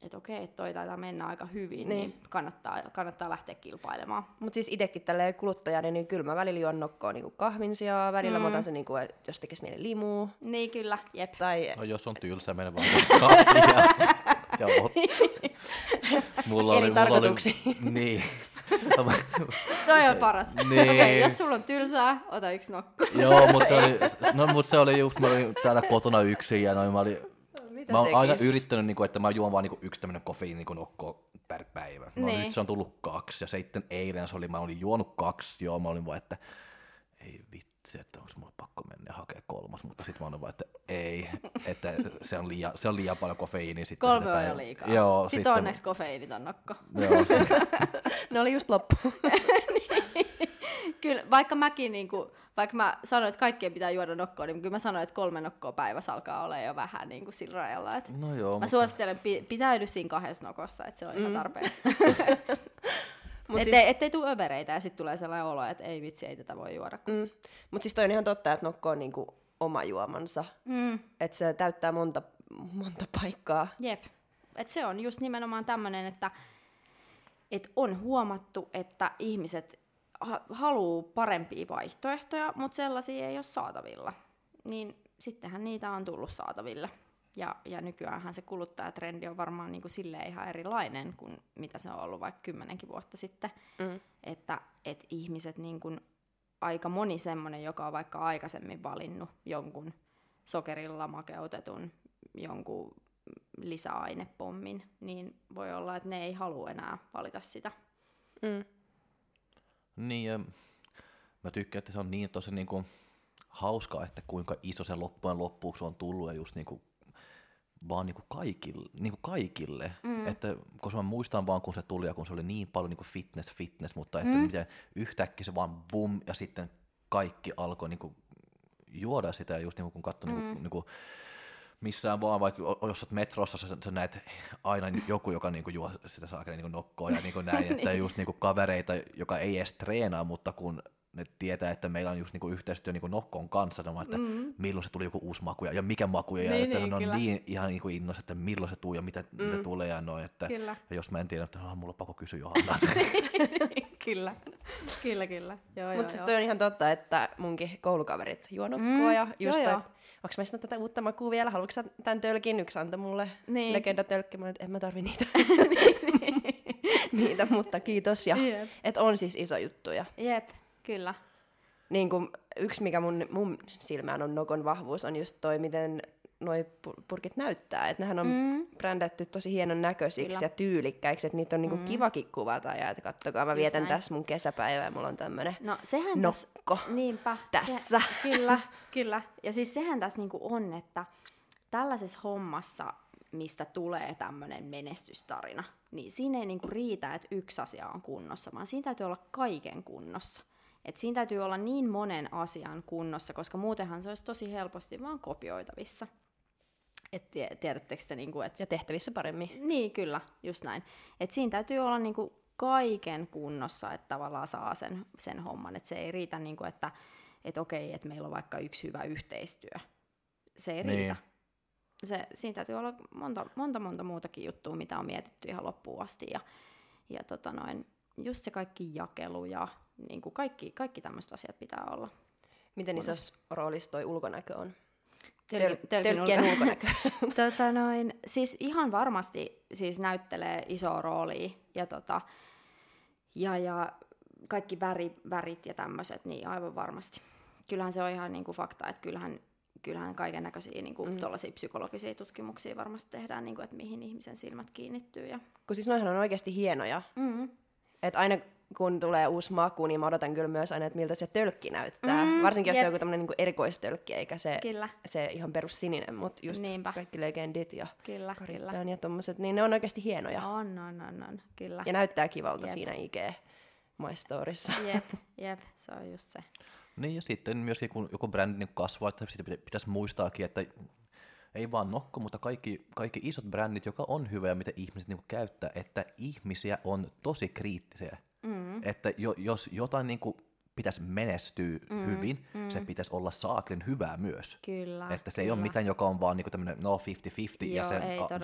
että okei, että toi taitaa mennä aika hyvin, niin, niin kannattaa, kannattaa lähteä kilpailemaan. Mutta siis itsekin tälle kuluttajana, niin kyllä mä välillä juon nokkoa niin kahvin sijaan, välillä mm. mä otan sen, niin kuin, jos tekisi mieli limuu. Niin kyllä, jep. Tai... No jos on tylsä, mene vaan kahvia. ja mulla oli, mulla oli, niin. Toi on paras. Niin. Okay, jos sulla on tylsää, ota yksi nokko. Joo, mutta se oli, no, mut se oli just, mä olin täällä kotona yksin ja noin mä olin mitä mä oon tekis? aina yrittänyt, niin kuin, että mä juon vaan niin yksi tämmöinen kofeiini niin nokko per päivä. No, niin. nyt se on tullut kaksi, ja sitten eilen se oli, mä olin juonut kaksi, joo, mä olin vaan, että ei vitsi, että onko mulla pakko mennä hakea kolmas, mutta sitten mä olin vaan, että ei, että se on liian, se on liian paljon kofeiini. Sitten Kolme on jo liikaa. Joo, sitten, sitten onneksi kofeiinit on nokko. Joo, ne oli just loppu. niin. Kyllä, vaikka mäkin niin kuin, vaikka mä sanoin, että kaikkien pitää juoda nokkoa, niin kyllä mä sanoin, että kolme nokkoa päivässä alkaa olla jo vähän niin kuin sillä rajalla. Että no joo, mä mutta... suosittelen, pitäydy siinä kahdessa nokossa, että se on mm. ihan tarpeeksi. Mut ettei, siis... ettei tule övereitä ja sitten tulee sellainen olo, että ei vitsi, ei tätä voi juoda. Mm. Mutta siis toi on ihan totta, että nokko on niinku oma juomansa. Mm. Että se täyttää monta, monta paikkaa. Jep. Et se on just nimenomaan tämmöinen, että et on huomattu, että ihmiset haluaa parempia vaihtoehtoja, mutta sellaisia ei ole saatavilla. Niin sittenhän niitä on tullut saataville. Ja, ja nykyäänhän se kuluttajatrendi on varmaan niin kuin silleen ihan erilainen kuin mitä se on ollut vaikka kymmenenkin vuotta sitten. Mm. Että et ihmiset, niin kuin, aika moni semmoinen, joka on vaikka aikaisemmin valinnut jonkun sokerilla makeutetun jonkun lisäainepommin, niin voi olla, että ne ei halua enää valita sitä. Mm. Niin, ja mä tykkään, että se on niin tosi niin kuin hauskaa, että kuinka iso se loppujen loppuksi on tullut ja just niin kuin vaan niin kuin kaikille, niin kuin kaikille. Mm. Että, koska mä muistan vaan, kun se tuli ja kun se oli niin paljon niin kuin fitness, fitness, mutta että mm. miten yhtäkkiä se vaan bum ja sitten kaikki alkoi niin kuin juoda sitä ja just niin kuin, kun katsoi mm. niin kuin, niin kuin missään vaan, vaikka jos olet metrossa, sä, sä näet aina joku, joka niinku juo sitä saakeli niinku nokkoa ja niinku näin, että niin. just niinku kavereita, joka ei edes treenaa, mutta kun ne tietää, että meillä on just niinku yhteistyö niinku Nokkon kanssa, no, että mm. milloin se tuli joku uusi maku ja, ja mikä maku, ja niin, että niin, ne on kyllä. niin ihan niinku innossa, että milloin se tulee ja mitä, mm. mitä tulee ja noin, että kyllä. ja jos mä en tiedä, että ah, mulla on pakko kysyä Johanna. kyllä, kyllä, kyllä. Mutta siis toi on ihan totta, että munkin koulukaverit juo nokkoa mm. ja just, joo, joo onko mä tätä uutta makua vielä, haluatko sä tämän tölkin yksi anta mulle, niin. legendatölkki, mä että en mä tarvi niitä. niitä, mutta kiitos. Ja, yep. et on siis iso juttuja. Jep, kyllä. Niin kuin yksi, mikä mun, mun silmään on Nokon vahvuus, on just toi, miten noi purkit näyttää. Että nehän on mm. brändätty tosi hienon näköisiksi Kyllä. ja tyylikkäiksi, että niitä on niinku mm. kivakin kuvata. Ja että kattokaa, mä Just vietän näin. tässä mun kesäpäivää ja mulla on tämmönen no, sehän nokko täs, niinpä, tässä. Se, kyllä, kyllä. Ja siis sehän tässä niinku on, että tällaisessa hommassa, mistä tulee tämmöinen menestystarina, niin siinä ei niinku riitä, että yksi asia on kunnossa, vaan siinä täytyy olla kaiken kunnossa. Et siinä täytyy olla niin monen asian kunnossa, koska muutenhan se olisi tosi helposti vaan kopioitavissa. Et tiedättekö te, niin kuin, et... Ja tehtävissä paremmin. Niin, kyllä, just näin. Et siinä täytyy olla niin kuin, kaiken kunnossa, että tavallaan saa sen, sen homman. Et se ei riitä, niin kuin, että et okei, että meillä on vaikka yksi hyvä yhteistyö. Se ei niin. riitä. Se, siinä täytyy olla monta, monta, monta muutakin juttua, mitä on mietitty ihan loppuun asti. Ja, ja tota noin, just se kaikki jakelu ja niin kuin kaikki, kaikki tämmöiset asiat pitää olla. Miten isossa roolissa toi ulkonäkö on? Tölkkien ulkonäkö. tota noin, siis ihan varmasti siis näyttelee isoa roolia ja, tota, ja, ja kaikki väri, värit ja tämmöiset, niin aivan varmasti. Kyllähän se on ihan niin kuin fakta, että kyllähän, kyllähän kaiken näköisiä niin kuin, mm. psykologisia tutkimuksia varmasti tehdään, niin kuin, että mihin ihmisen silmät kiinnittyy. Ja... Kun siis noihan on oikeasti hienoja. Mm. Että aina kun tulee uusi maku, niin mä odotan kyllä myös aina, että miltä se tölkki näyttää. Mm, Varsinkin jos jep. se on joku tämmöinen niin erikoistölkki, eikä se, kyllä. se ihan perussininen, mutta just Niinpä. kaikki legendit ja kyllä, kyllä. ja tommoset, niin ne on oikeasti hienoja. On, on, on, on. kyllä. Ja näyttää kivalta jep. siinä IG My Storissa. Jep, jep, se on just se. Niin ja sitten myös kun joku brändi niin kasvaa, että sitä pitäisi muistaakin, että ei vaan Nokko, mutta kaikki, kaikki isot brändit, joka on hyvä ja mitä ihmiset niin käyttää, että ihmisiä on tosi kriittisiä. Mm. Että jo, jos jotain niin kuin pitäisi menestyä mm, hyvin, mm. se pitäisi olla saaklin hyvää myös. Kyllä, että se kyllä. ei ole mitään, joka on vaan niinku tämmöinen no 50-50 ja, sen,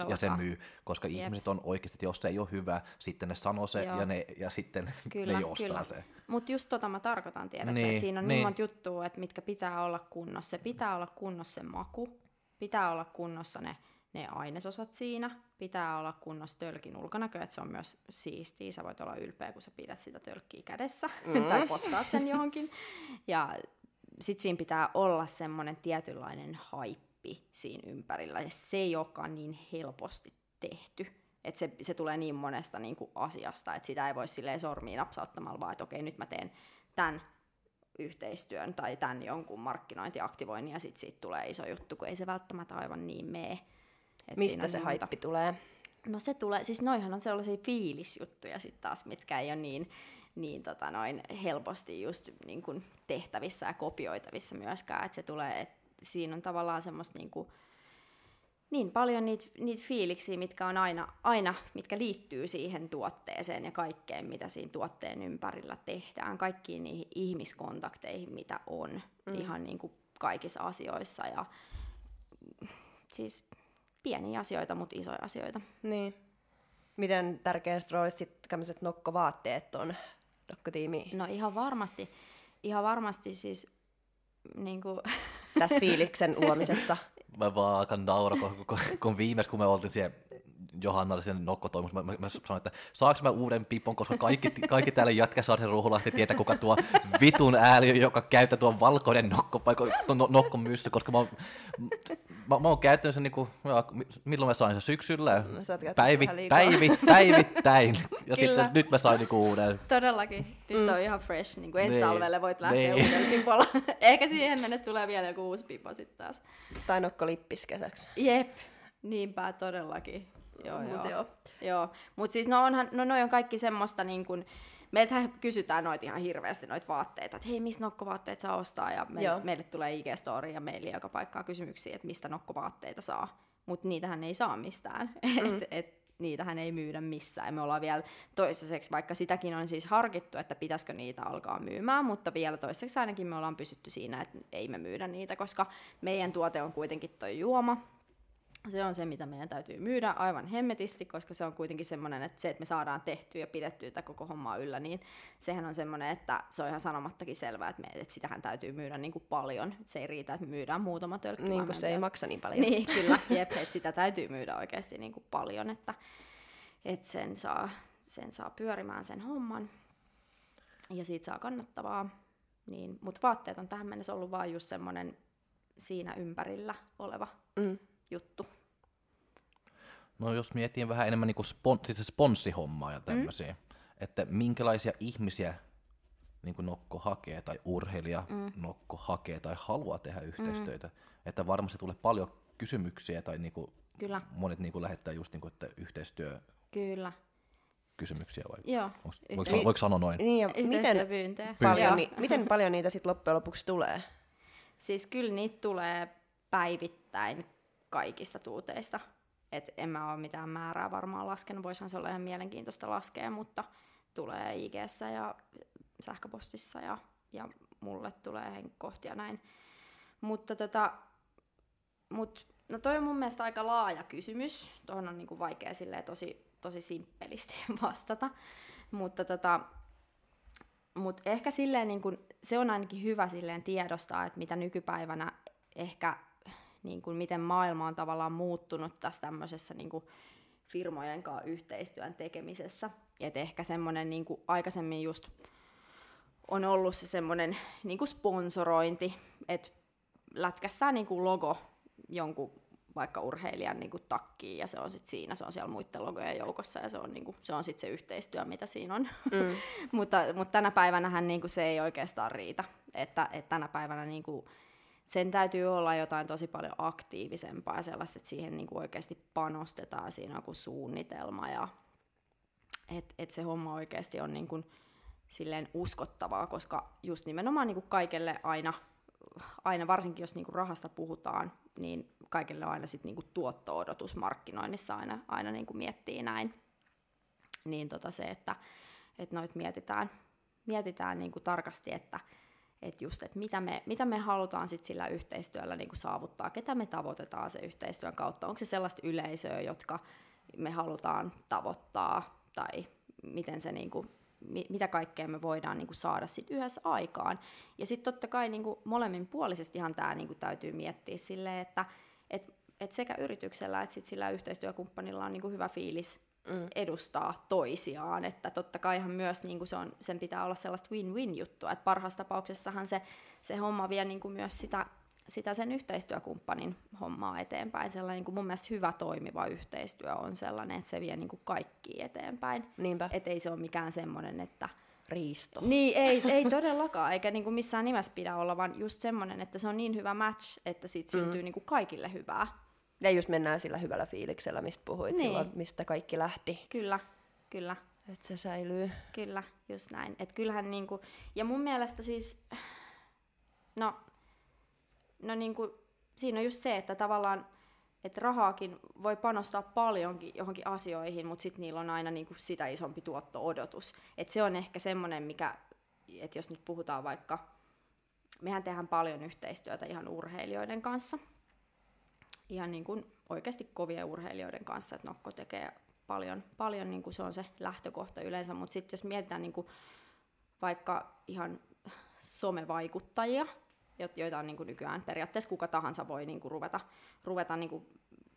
ja se myy, koska Jep. ihmiset on oikeasti, että jos se ei ole hyvä, sitten ne sanoo se ja, ne, ja sitten kyllä, ne ostaa kyllä. se. Mutta just tota mä tarkoitan, tiedät niin, että siinä on niin, niin monta juttua, että mitkä pitää olla kunnossa. Se pitää olla kunnossa se maku, pitää olla kunnossa ne ne ainesosat siinä. Pitää olla kunnossa tölkin ulkonäkö, että se on myös siistiä. Sä voit olla ylpeä, kun sä pidät sitä tölkkiä kädessä mm. tai postaat sen johonkin. Ja sit siinä pitää olla semmoinen tietynlainen haippi siinä ympärillä. Ja se ei olekaan niin helposti tehty. Että se, se tulee niin monesta niin kuin asiasta, että sitä ei voi silleen sormiin napsauttamalla vaan, että okei, nyt mä teen tämän yhteistyön tai tämän jonkun markkinointiaktivoinnin ja sitten siitä tulee iso juttu, kun ei se välttämättä aivan niin mene. Et Mistä se haippi tulee? No se tulee, siis noihan on sellaisia fiilisjuttuja sitten taas, mitkä ei ole niin, niin tota noin helposti just niin kuin tehtävissä ja kopioitavissa myöskään, että se tulee, että siinä on tavallaan semmoista niin kuin, niin paljon niitä, niitä fiiliksiä, mitkä on aina, aina, mitkä liittyy siihen tuotteeseen ja kaikkeen, mitä siinä tuotteen ympärillä tehdään, kaikkiin niihin ihmiskontakteihin, mitä on mm. ihan niin kuin kaikissa asioissa ja siis pieniä asioita, mutta isoja asioita. Niin. Miten tärkeästä roolista sitten tämmöiset nokkovaatteet on nokkotiimi? No ihan varmasti. Ihan varmasti siis niin kuin... tässä fiiliksen luomisessa. Mä vaan alkan naura, kun, kun, kun viimeis kun me oltiin siellä Johanna oli sen nokkotoimus. Mä, mä, mä sanoin, että saanko mä uuden pipon, koska kaikki, kaikki täällä jätkä saa sen ruuhulahti tietää, kuka tuo vitun ääli, joka käyttää tuon valkoinen nokkopaikko, no, nokkomyssy, koska mä, mä, mä, mä oon käyttänyt sen, niin kuin, milloin mä sain sen syksyllä, päivi, päivi, päivittäin, ja Kyllä. sitten nyt mä sain niin uuden. Todellakin, nyt mm. on ihan fresh, niin kuin ensi niin. salvelle voit lähteä niin. uudella pipolla. Ehkä siihen mennessä tulee vielä joku uusi pipo sitten taas. Tai nokkolippis kesäksi. Jep, niinpä todellakin. Joo, Mut joo. joo. joo. Mutta siis no onhan, no noi on kaikki semmoista niin kun, meiltä kysytään noita ihan hirveästi noita vaatteita, että hei, mistä nokkovaatteet saa ostaa, ja me, meille tulee IG-story ja meille joka paikkaa kysymyksiä, että mistä nokkovaatteita saa, mutta niitähän ei saa mistään. Mm. et, et, niitähän ei myydä missään. Me ollaan vielä toistaiseksi, vaikka sitäkin on siis harkittu, että pitäisikö niitä alkaa myymään, mutta vielä toistaiseksi ainakin me ollaan pysytty siinä, että ei me myydä niitä, koska meidän tuote on kuitenkin toi juoma, se on se, mitä meidän täytyy myydä aivan hemmetisti, koska se on kuitenkin semmoinen, että se, että me saadaan tehtyä ja pidettyä tätä koko hommaa yllä, niin sehän on semmoinen, että se on ihan sanomattakin selvää, että, me, että sitähän täytyy myydä niin kuin paljon. Se ei riitä, että myydään muutama tölkki. Niin kuin se ei maksa niin paljon. Niin, kyllä. Jep, että sitä täytyy myydä oikeasti niin kuin paljon, että, että sen, saa, sen saa pyörimään sen homman ja siitä saa kannattavaa. Niin, mutta vaatteet on tähän mennessä ollut vaan just semmoinen siinä ympärillä oleva mm juttu. No jos miettii vähän enemmän niin kuin spon, siis sponssihommaa ja tämmöisiä, mm. että minkälaisia ihmisiä niin kuin Nokko hakee tai urheilija mm. Nokko hakee tai haluaa tehdä yhteistyötä. Mm. Että varmasti tulee paljon kysymyksiä tai niin kuin Kyllä. monet niin kuin lähettää just niin kuin, että yhteistyö Kyllä. kysymyksiä vai? Joo. Onks, voiko, voiko sanoa noin? Niin, ja miten, paljon, ni, miten paljon niitä sitten loppujen lopuksi tulee? Siis kyllä niitä tulee päivittäin kaikista tuuteista. Et en mä ole mitään määrää varmaan laskenut, voisihan se olla ihan mielenkiintoista laskea, mutta tulee ig ja sähköpostissa ja, ja mulle tulee kohtia näin. Mutta tota, mut, no toi on mun mielestä aika laaja kysymys. Tuohon on niinku vaikea silleen tosi, tosi simppelisti vastata. Mutta tota, mut ehkä silleen niinku, se on ainakin hyvä silleen tiedostaa, että mitä nykypäivänä ehkä niin kuin miten maailma on tavallaan muuttunut tässä tämmöisessä niin kuin firmojen kanssa yhteistyön tekemisessä. Et ehkä semmoinen niin kuin aikaisemmin just on ollut se semmoinen niin kuin sponsorointi, että lätkästään niin kuin logo jonkun vaikka urheilijan niin kuin takkiin ja se on sitten siinä, se on siellä muiden logojen joukossa ja se on, niin kuin, se on sitten se yhteistyö, mitä siinä on. Mm. mutta, mutta tänä päivänähän niin kuin se ei oikeastaan riitä, että, että tänä päivänä niin kuin, sen täytyy olla jotain tosi paljon aktiivisempaa ja sellaista, että siihen niin kuin oikeasti panostetaan, siinä joku suunnitelma ja että et se homma oikeasti on niin kuin silleen uskottavaa, koska just nimenomaan niin kuin kaikelle aina, aina, varsinkin jos niin kuin rahasta puhutaan, niin kaikille aina sit niin kuin tuotto-odotus markkinoinnissa aina, aina niin kuin miettii näin. Niin tota se, että, että noit mietitään, mietitään niin kuin tarkasti, että että just, että mitä me, mitä me halutaan sit sillä yhteistyöllä niin saavuttaa, ketä me tavoitetaan se yhteistyön kautta, onko se sellaista yleisöä, jotka me halutaan tavoittaa, tai miten se niin kuin, mitä kaikkea me voidaan niin saada sit yhdessä aikaan. Ja sitten totta kai niin kuin ihan tämä niin täytyy miettiä silleen, että et, et sekä yrityksellä että sit sillä yhteistyökumppanilla on niin hyvä fiilis mm. edustaa toisiaan. Että totta kaihan myös niin kuin se on, sen pitää olla sellaista win-win juttua, että parhaassa tapauksessahan se, se homma vie niin kuin myös sitä, sitä sen yhteistyökumppanin hommaa eteenpäin. Sellainen niin kuin mun mielestä hyvä toimiva yhteistyö on sellainen, että se vie niin kuin kaikki eteenpäin. Niinpä. Että ei se ole mikään semmoinen, että riisto. Niin, ei, ei todellakaan, eikä niin kuin missään nimessä pidä olla, vaan just semmoinen, että se on niin hyvä match, että siitä mm. syntyy niin kuin kaikille hyvää. Ja just mennään sillä hyvällä fiiliksellä, mistä puhuit niin. silloin, mistä kaikki lähti. Kyllä, kyllä. Että se säilyy. Kyllä, just näin. Et kyllähän niinku, ja mun mielestä siis, no, no niinku, siinä on just se, että tavallaan, että rahaakin voi panostaa paljonkin johonkin asioihin, mutta sitten niillä on aina niinku sitä isompi tuotto-odotus. Et se on ehkä semmoinen, mikä, että jos nyt puhutaan vaikka, mehän tehdään paljon yhteistyötä ihan urheilijoiden kanssa, ihan niin kuin oikeasti kovien urheilijoiden kanssa, että Nokko tekee paljon, paljon niin kuin se on se lähtökohta yleensä, mutta sitten jos mietitään niin kuin vaikka ihan somevaikuttajia, joita on niin kuin nykyään periaatteessa kuka tahansa voi niin kuin ruveta, ruveta niin kuin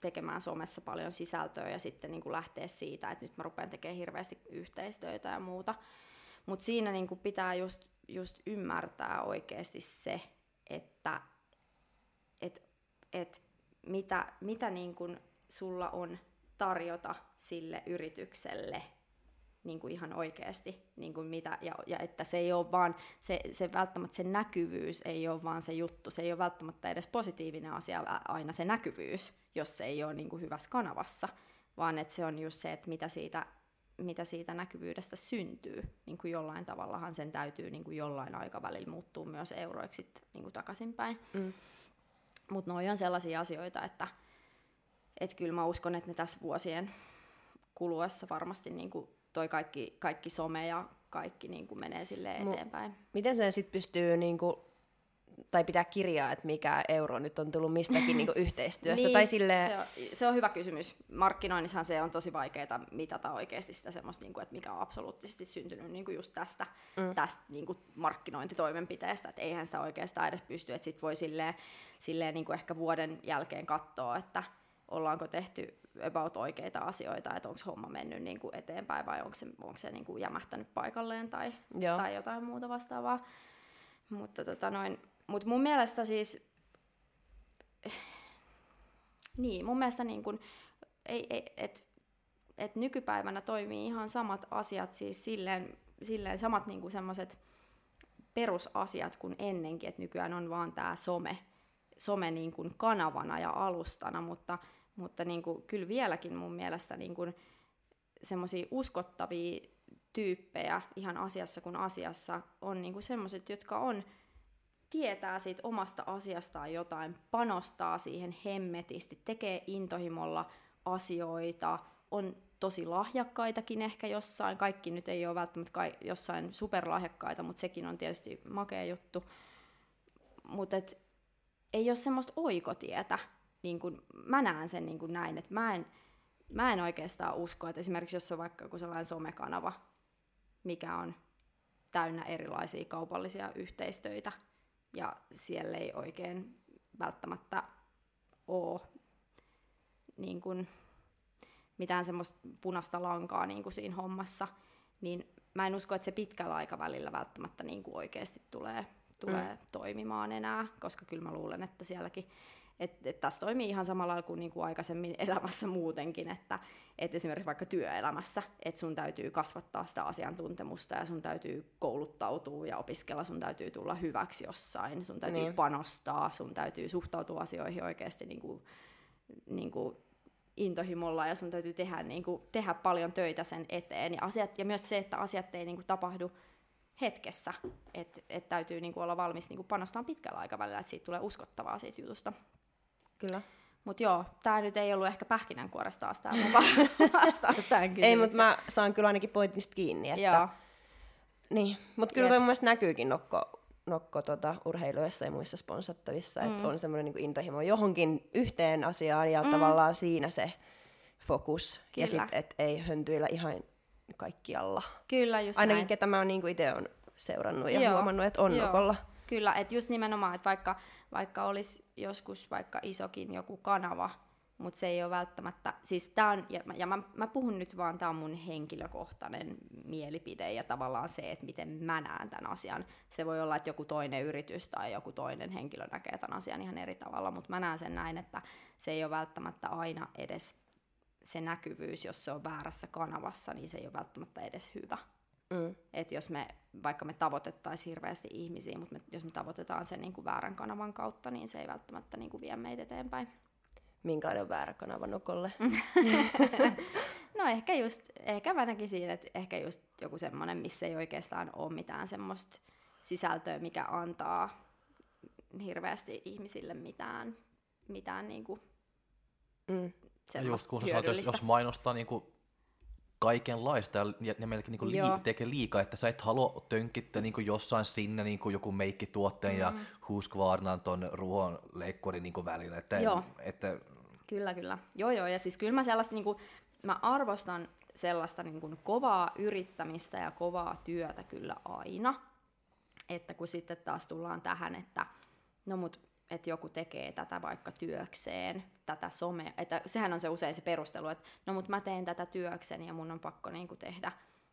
tekemään somessa paljon sisältöä ja sitten niin kuin lähteä siitä, että nyt mä rupean tekemään hirveästi yhteistyötä ja muuta. Mutta siinä niin kuin pitää just, just ymmärtää oikeasti se, että et, et mitä, mitä niin kuin sulla on tarjota sille yritykselle niin kuin ihan oikeasti, niin kuin mitä, ja, ja että se ei ole vaan, se, se välttämättä se näkyvyys ei ole vaan se juttu, se ei ole välttämättä edes positiivinen asia aina se näkyvyys, jos se ei ole niin kuin hyvässä kanavassa, vaan että se on just se, että mitä siitä, mitä siitä näkyvyydestä syntyy. Niin kuin jollain tavallahan sen täytyy niin kuin jollain aikavälillä muuttua myös euroiksi niin kuin takaisinpäin. Mm. Mutta noi on sellaisia asioita, että et kyllä mä uskon, että ne tässä vuosien kuluessa varmasti niin kuin toi kaikki, kaikki some ja kaikki niin kuin menee sille eteenpäin. Miten sen sitten pystyy niin kuin tai pitää kirjaa, että mikä euro nyt on tullut mistäkin niin yhteistyöstä. niin, tai silleen... se, on, se on hyvä kysymys. Markkinoinnissahan se on tosi vaikeaa mitata oikeasti sitä semmoista, niin kuin, että mikä on absoluuttisesti syntynyt niin kuin just tästä, mm. tästä niin kuin markkinointitoimenpiteestä. Että eihän sitä oikeastaan edes pysty, että sit voi silleen, silleen niin kuin ehkä vuoden jälkeen katsoa, että ollaanko tehty about oikeita asioita, että onko homma mennyt niin kuin eteenpäin vai onko se, onko se niin kuin jämähtänyt paikalleen tai, tai jotain muuta vastaavaa. Mutta tota noin, mutta mun mielestä siis, niin, mun mielestä niin kun, ei, ei, et, et nykypäivänä toimii ihan samat asiat, siis silleen, silleen samat niin semmoiset perusasiat kuin ennenkin, että nykyään on vaan tämä some, some niin kuin kanavana ja alustana, mutta, mutta niin kuin, kyllä vieläkin mun mielestä niin semmoisia uskottavia tyyppejä ihan asiassa kuin asiassa on niin semmoiset, jotka on tietää siitä omasta asiastaan jotain, panostaa siihen hemmetisti, tekee intohimolla asioita, on tosi lahjakkaitakin ehkä jossain, kaikki nyt ei ole välttämättä kai, jossain superlahjakkaita, mutta sekin on tietysti makea juttu. Mutta ei ole semmoista oikotietä, niin kun, mä näen sen niin näin, että mä en, mä en oikeastaan usko, että esimerkiksi jos on vaikka joku sellainen somekanava, mikä on täynnä erilaisia kaupallisia yhteistöitä, ja siellä ei oikein välttämättä ole niin kuin, mitään semmoista punaista lankaa niin kuin siinä hommassa, niin mä en usko, että se pitkällä aikavälillä välttämättä niin kuin oikeasti tulee, tulee mm. toimimaan enää, koska kyllä mä luulen, että sielläkin että et tässä toimii ihan samalla lailla kuin, niin kuin aikaisemmin elämässä muutenkin, että et esimerkiksi vaikka työelämässä, että sun täytyy kasvattaa sitä asiantuntemusta ja sun täytyy kouluttautua ja opiskella, sun täytyy tulla hyväksi jossain, sun täytyy niin. panostaa, sun täytyy suhtautua asioihin oikeasti niin kuin, niin kuin intohimolla ja sun täytyy tehdä, niin kuin, tehdä paljon töitä sen eteen. Ja, asiat, ja myös se, että asiat ei niin kuin, tapahdu hetkessä, että et täytyy niin kuin, olla valmis niin kuin, panostamaan pitkällä aikavälillä, että siitä tulee uskottavaa siitä jutusta. Kyllä. Mutta joo, tämä nyt ei ollut ehkä pähkinänkuoresta taas tämä vastaus tähän Ei, mutta mä saan kyllä ainakin pointista kiinni. Että... Joo. Niin, mutta kyllä toi mun mielestä näkyykin nokko, nokko tota, urheiluissa ja muissa sponsattavissa, mm. että on semmoinen niin intohimo johonkin yhteen asiaan ja mm. tavallaan siinä se fokus. Kyllä. Ja sitten, että ei höntyillä ihan kaikkialla. Kyllä, just Ainakin näin. ketä mä oon niin itse on seurannut ja Joo. huomannut, että on Joo. nokolla. Kyllä, että just nimenomaan, että vaikka, vaikka olisi joskus vaikka isokin joku kanava, mutta se ei ole välttämättä, siis tää on, ja, ja mä, mä puhun nyt vaan, tämä on mun henkilökohtainen mielipide ja tavallaan se, että miten mä näen tämän asian. Se voi olla, että joku toinen yritys tai joku toinen henkilö näkee tämän asian ihan eri tavalla, mutta mä näen sen näin, että se ei ole välttämättä aina edes se näkyvyys, jos se on väärässä kanavassa, niin se ei ole välttämättä edes hyvä. Mm. Että jos me, vaikka me tavoitettaisiin hirveästi ihmisiä, mutta me, jos me tavoitetaan sen niin kuin väärän kanavan kautta, niin se ei välttämättä niin kuin vie meitä eteenpäin. Minkälainen on väärä kanava Nokolle? no ehkä just, ehkä mä näkisin, että ehkä just joku semmoinen, missä ei oikeastaan ole mitään semmoista sisältöä, mikä antaa hirveästi ihmisille mitään, mitään niin kuin mm. ja just kun sä saat, jos, jos mainostaa niin kuin kaikenlaista ja, ja melkein niin lii, tekee liikaa, että sä et halua tönkittää niin jossain sinne niin joku meikkituotteen mm. ja Husqvarnan ton ruohon leikkurin niin välillä. Että, Joo. Että... Kyllä, kyllä. Joo, joo. Ja siis kyllä mä sellaista, niin kuin, mä arvostan sellaista niin kuin kovaa yrittämistä ja kovaa työtä kyllä aina. Että kun sitten taas tullaan tähän, että no mut että joku tekee tätä vaikka työkseen, tätä somea, että sehän on se usein se perustelu, että no mut mä teen tätä työkseni ja mun on pakko niinku tehdä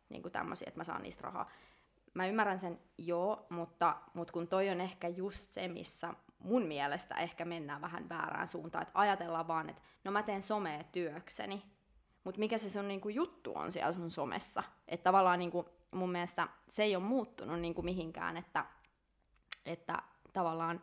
niinku tämmöisiä, että mä saan niistä rahaa. Mä ymmärrän sen joo, mutta, mutta kun toi on ehkä just se, missä mun mielestä ehkä mennään vähän väärään suuntaan, että ajatellaan vaan, että no mä teen somea työkseni, mutta mikä se sun niinku juttu on siellä sun somessa. Että tavallaan niinku, mun mielestä se ei ole muuttunut niinku mihinkään, että, että tavallaan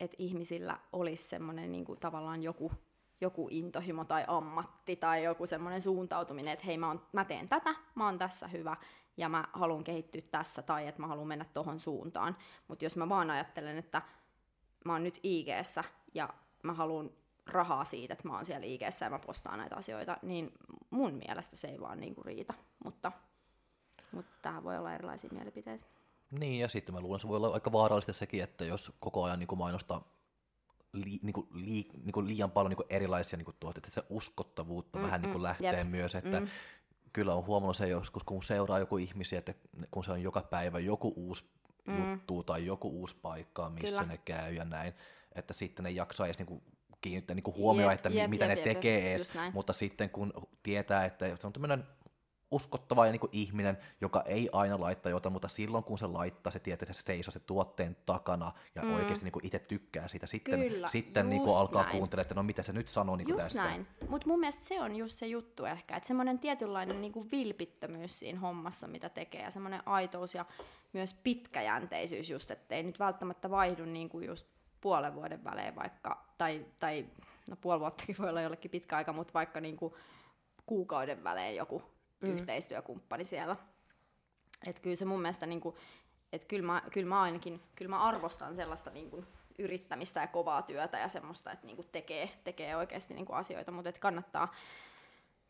että ihmisillä olisi semmoinen niin kuin, tavallaan joku, joku intohimo tai ammatti tai joku semmoinen suuntautuminen, että hei mä, oon, mä teen tätä, mä oon tässä hyvä ja mä haluan kehittyä tässä tai että mä haluan mennä tohon suuntaan. Mutta jos mä vaan ajattelen, että mä oon nyt ig ja mä haluan rahaa siitä, että mä oon siellä ig ja mä postaan näitä asioita, niin mun mielestä se ei vaan niinku riitä. Mutta, mutta tähän voi olla erilaisia mielipiteitä. Niin, ja sitten mä luulen, että se voi olla aika vaarallista sekin, että jos koko ajan niin mainostaa li, niin kuin, li, niin kuin liian paljon niin kuin erilaisia niin kuin tuotteita, että se uskottavuutta mm, vähän niin kuin mm, lähtee jep. myös, että mm. kyllä on huomannut se joskus, kun seuraa joku ihmisiä, että kun se on joka päivä joku uusi mm. juttu tai joku uusi paikka, missä kyllä. ne käy ja näin, että sitten ne jaksaa edes niin kuin kiinnittää niin huomioon, että jep, mitä jep, ne jep, tekee edes, mutta sitten kun tietää, että se on tämmöinen uskottava ja niin kuin ihminen, joka ei aina laita jotain, mutta silloin kun se laittaa, se tietää, että se seisoo se tuotteen takana ja mm. oikeasti niin kuin itse tykkää siitä. Sitten, Kyllä, sitten niin kuin alkaa kuuntelemaan, että no mitä se nyt sanoo niin kuin just tästä. näin. Mutta mun mielestä se on just se juttu ehkä, että semmoinen tietynlainen niin kuin vilpittömyys siinä hommassa, mitä tekee, ja semmoinen aitous ja myös pitkäjänteisyys just, ettei nyt välttämättä vaihdu niin kuin just puolen vuoden välein vaikka, tai, tai no puoli vuottakin voi olla jollekin pitkä aika, mutta vaikka niin kuin kuukauden välein joku mm. yhteistyökumppani siellä. Et kyllä se mun mielestä, niin kuin, että kyllä mä, kyllä mä ainakin kyllä mä arvostan sellaista niin kuin, yrittämistä ja kovaa työtä ja semmoista, että niin kuin tekee, tekee oikeasti niin kuin asioita, mutta että kannattaa,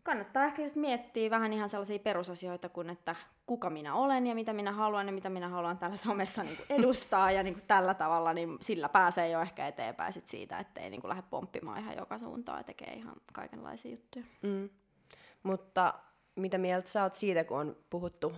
kannattaa ehkä just miettiä vähän ihan sellaisia perusasioita kuin, että kuka minä olen ja mitä minä haluan ja mitä minä haluan tällä somessa niin edustaa ja niin kuin tällä tavalla, niin sillä pääsee jo ehkä eteenpäin sit siitä, ettei niin kuin lähde pomppimaan ihan joka suuntaan ja tekee ihan kaikenlaisia juttuja. Mm. Mutta mitä mieltä sä oot siitä, kun on puhuttu,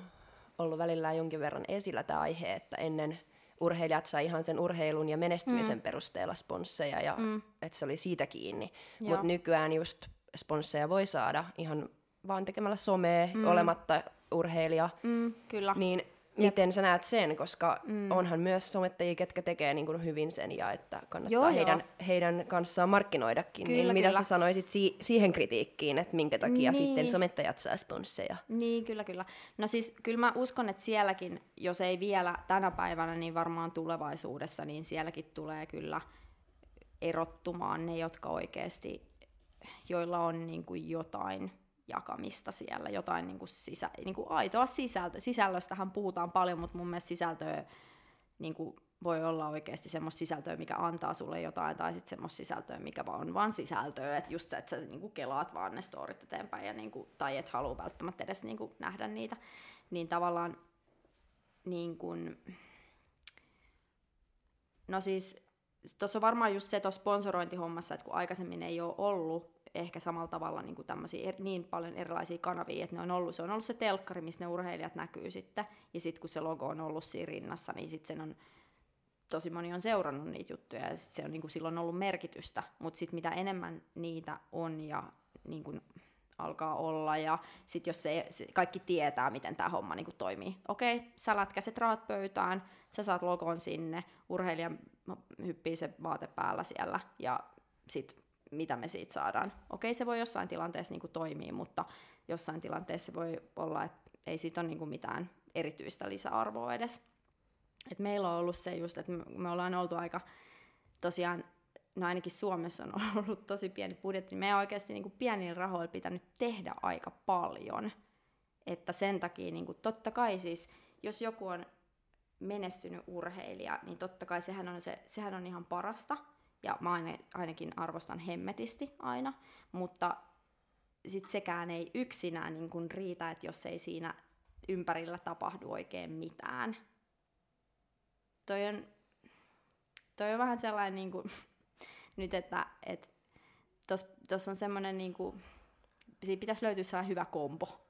ollut välillä jonkin verran esillä tämä aihe, että ennen urheilijat sai ihan sen urheilun ja menestymisen mm. perusteella sponsseja ja mm. että se oli siitä kiinni. Mutta nykyään just sponsseja voi saada ihan vaan tekemällä somea, mm. olematta urheilija. Mm, kyllä. Niin Miten sä näet sen, koska mm. onhan myös somettajia, ketkä tekee niin kuin hyvin sen ja että kannattaa joo, heidän, joo. heidän kanssaan markkinoidakin. Kyllä, niin mitä kyllä. sä sanoisit si- siihen kritiikkiin, että minkä takia niin. sitten somettajat saa sponsseja? Niin, kyllä, kyllä. No siis kyllä mä uskon, että sielläkin, jos ei vielä tänä päivänä, niin varmaan tulevaisuudessa, niin sielläkin tulee kyllä erottumaan ne, jotka oikeasti, joilla on niin kuin jotain jakamista siellä, jotain niin kuin sisä, niin kuin aitoa sisältöä. Sisällöstähän puhutaan paljon, mutta mun mielestä sisältöä niin kuin voi olla oikeasti semmoista sisältöä, mikä antaa sulle jotain, tai sitten semmoista sisältöä, mikä vaan on vaan sisältöä, että just se, että sä niin kuin kelaat vaan ne storit eteenpäin, ja niin kuin, tai et halua välttämättä edes kuin nähdä niitä, niin tavallaan niin kuin, no siis tuossa on varmaan just se tuossa sponsorointihommassa, että kun aikaisemmin ei ole ollut ehkä samalla tavalla niin kuin tämmöisiä niin paljon erilaisia kanavia, että ne on ollut, se on ollut se telkkari, missä ne urheilijat näkyy sitten, ja sitten kun se logo on ollut siinä rinnassa, niin sitten sen on, tosi moni on seurannut niitä juttuja, ja sit se on niin kuin silloin ollut merkitystä, mutta sitten mitä enemmän niitä on ja niin kuin alkaa olla, ja sitten jos se, se, kaikki tietää, miten tämä homma niin kuin toimii. Okei, sä lätkäset rahat pöytään, sä saat logon sinne, urheilija hyppii se vaate päällä siellä, ja sitten mitä me siitä saadaan. Okei, se voi jossain tilanteessa niin kuin toimia, mutta jossain tilanteessa voi olla, että ei siitä ole niin kuin mitään erityistä lisäarvoa edes. Et meillä on ollut se just, että me ollaan oltu aika tosiaan, no ainakin Suomessa on ollut tosi pieni budjetti, me oikeasti niin kuin pienillä rahoilla pitänyt tehdä aika paljon. Että sen takia niin kuin, totta kai siis, jos joku on menestynyt urheilija, niin totta kai sehän on, se, sehän on ihan parasta – ja mä ainakin arvostan hemmetisti aina, mutta sit sekään ei yksinään niin kun riitä, että jos ei siinä ympärillä tapahdu oikein mitään. Toi on, toi on vähän sellainen niin kuin, nyt, että et, tuossa on semmoinen, niin kuin, pitäisi löytyä sellainen hyvä kompo.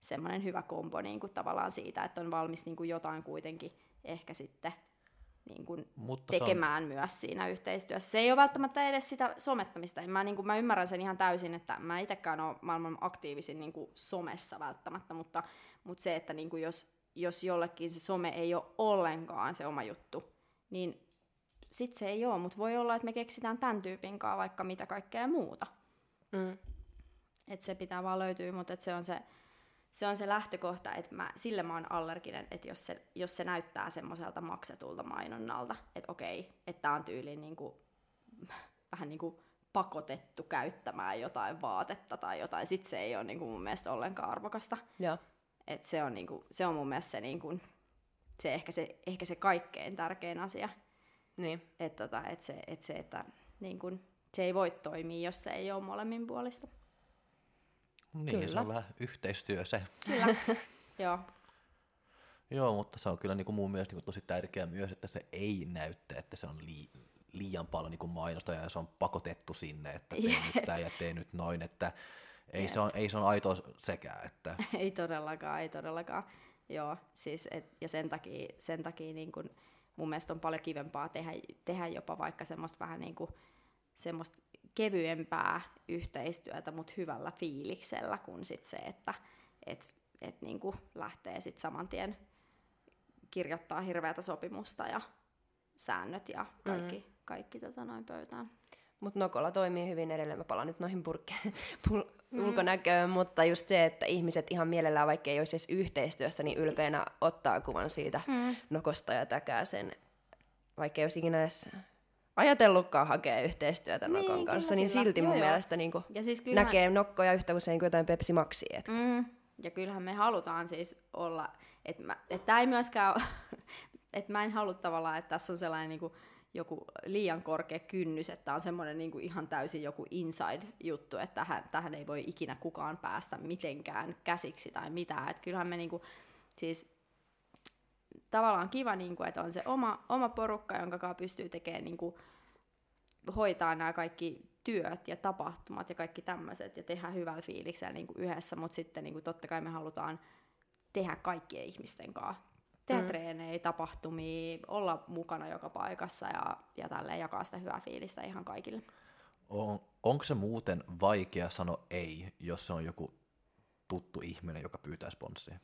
Semmoinen hyvä kompo niin kuin, tavallaan siitä, että on valmis niin kuin jotain kuitenkin ehkä sitten niin kuin Mutta tekemään on... myös siinä yhteistyössä. Se ei ole välttämättä edes sitä somettamista. Mä, niin kuin, mä ymmärrän sen ihan täysin, että mä itsekään ole maailman aktiivisin niin kuin somessa välttämättä, mutta, mutta se, että niin kuin jos, jos jollekin se some ei ole ollenkaan se oma juttu, niin sit se ei ole, mutta voi olla, että me keksitään tämän tyypin kanssa vaikka mitä kaikkea muuta. Mm. Että se pitää vaan löytyä, mutta se on se, se on se lähtökohta, että mä, sille mä oon allerginen, että jos se, jos se näyttää semmoiselta maksetulta mainonnalta, että okei, että tää on tyyliin niinku, vähän niin kuin pakotettu käyttämään jotain vaatetta tai jotain, sit se ei ole niin kuin mun mielestä ollenkaan arvokasta. Joo. Et se, on niin kuin, se on mun mielestä se, niin kuin, se, ehkä se ehkä se kaikkein tärkein asia. Niin. Et tota, et se, et se, että niin kuin, se ei voi toimia, jos se ei ole molemmin puolista. Niin, se on vähän yhteistyö se. Kyllä, joo. Joo, mutta se on kyllä niin kuin mun mielestä niin kuin tosi tärkeää myös, että se ei näytä, että se on lii, liian paljon niin kuin mainosta ja se on pakotettu sinne, että tee nyt tää ja tee nyt noin, että ei se, on, ei se on aitoa sekään. Että... ei todellakaan, ei todellakaan. Joo, siis et, ja sen takia, sen takia niin kun, mun mielestä on paljon kivempaa tehdä, tehdä jopa vaikka semmoista vähän niin kuin, semmoista kevyempää yhteistyötä, mutta hyvällä fiiliksellä, kuin sit se, että et, et niin kuin lähtee sit saman tien kirjoittaa hirveätä sopimusta ja säännöt ja kaikki, mm. kaikki tota noin pöytään. Mutta Nokolla toimii hyvin edelleen. Mä palaan nyt noihin purkkeen mm. ulkonäköön, mutta just se, että ihmiset ihan mielellään, vaikka ei olisi edes yhteistyössä, niin ylpeänä ottaa kuvan siitä mm. Nokosta ja täkää sen, vaikka ei olisi ikinä edes ajatellutkaan hakea yhteistyötä niin, Nokon kanssa, kyllä, niin kyllä. silti mun joo, mielestä niin ja siis kyllähän... näkee Nokkoja yhtä usein kuin jotain Pepsi Maxia. Mm. Ja kyllähän me halutaan siis olla, että et tämä ei myöskään, että mä en halua tavallaan, että tässä on sellainen niin kuin, joku liian korkea kynnys, että on semmoinen niin kuin ihan täysin joku inside-juttu, että tähän, tähän ei voi ikinä kukaan päästä mitenkään käsiksi tai mitään. Että kyllähän me niin kuin, siis tavallaan kiva, niin kuin, että on se oma, oma porukka, jonka kanssa pystyy tekemään, niin kuin, hoitaa nämä kaikki työt ja tapahtumat ja kaikki tämmöiset ja tehdä hyvällä fiiliksellä niin kuin yhdessä, mutta sitten niin kuin, totta kai me halutaan tehdä kaikkien ihmisten kanssa tehdä mm. treenejä, tapahtumia, olla mukana joka paikassa ja, ja tälleen jakaa sitä hyvää fiilistä ihan kaikille. On, onko se muuten vaikea sanoa ei, jos se on joku tuttu ihminen, joka pyytää sponssia?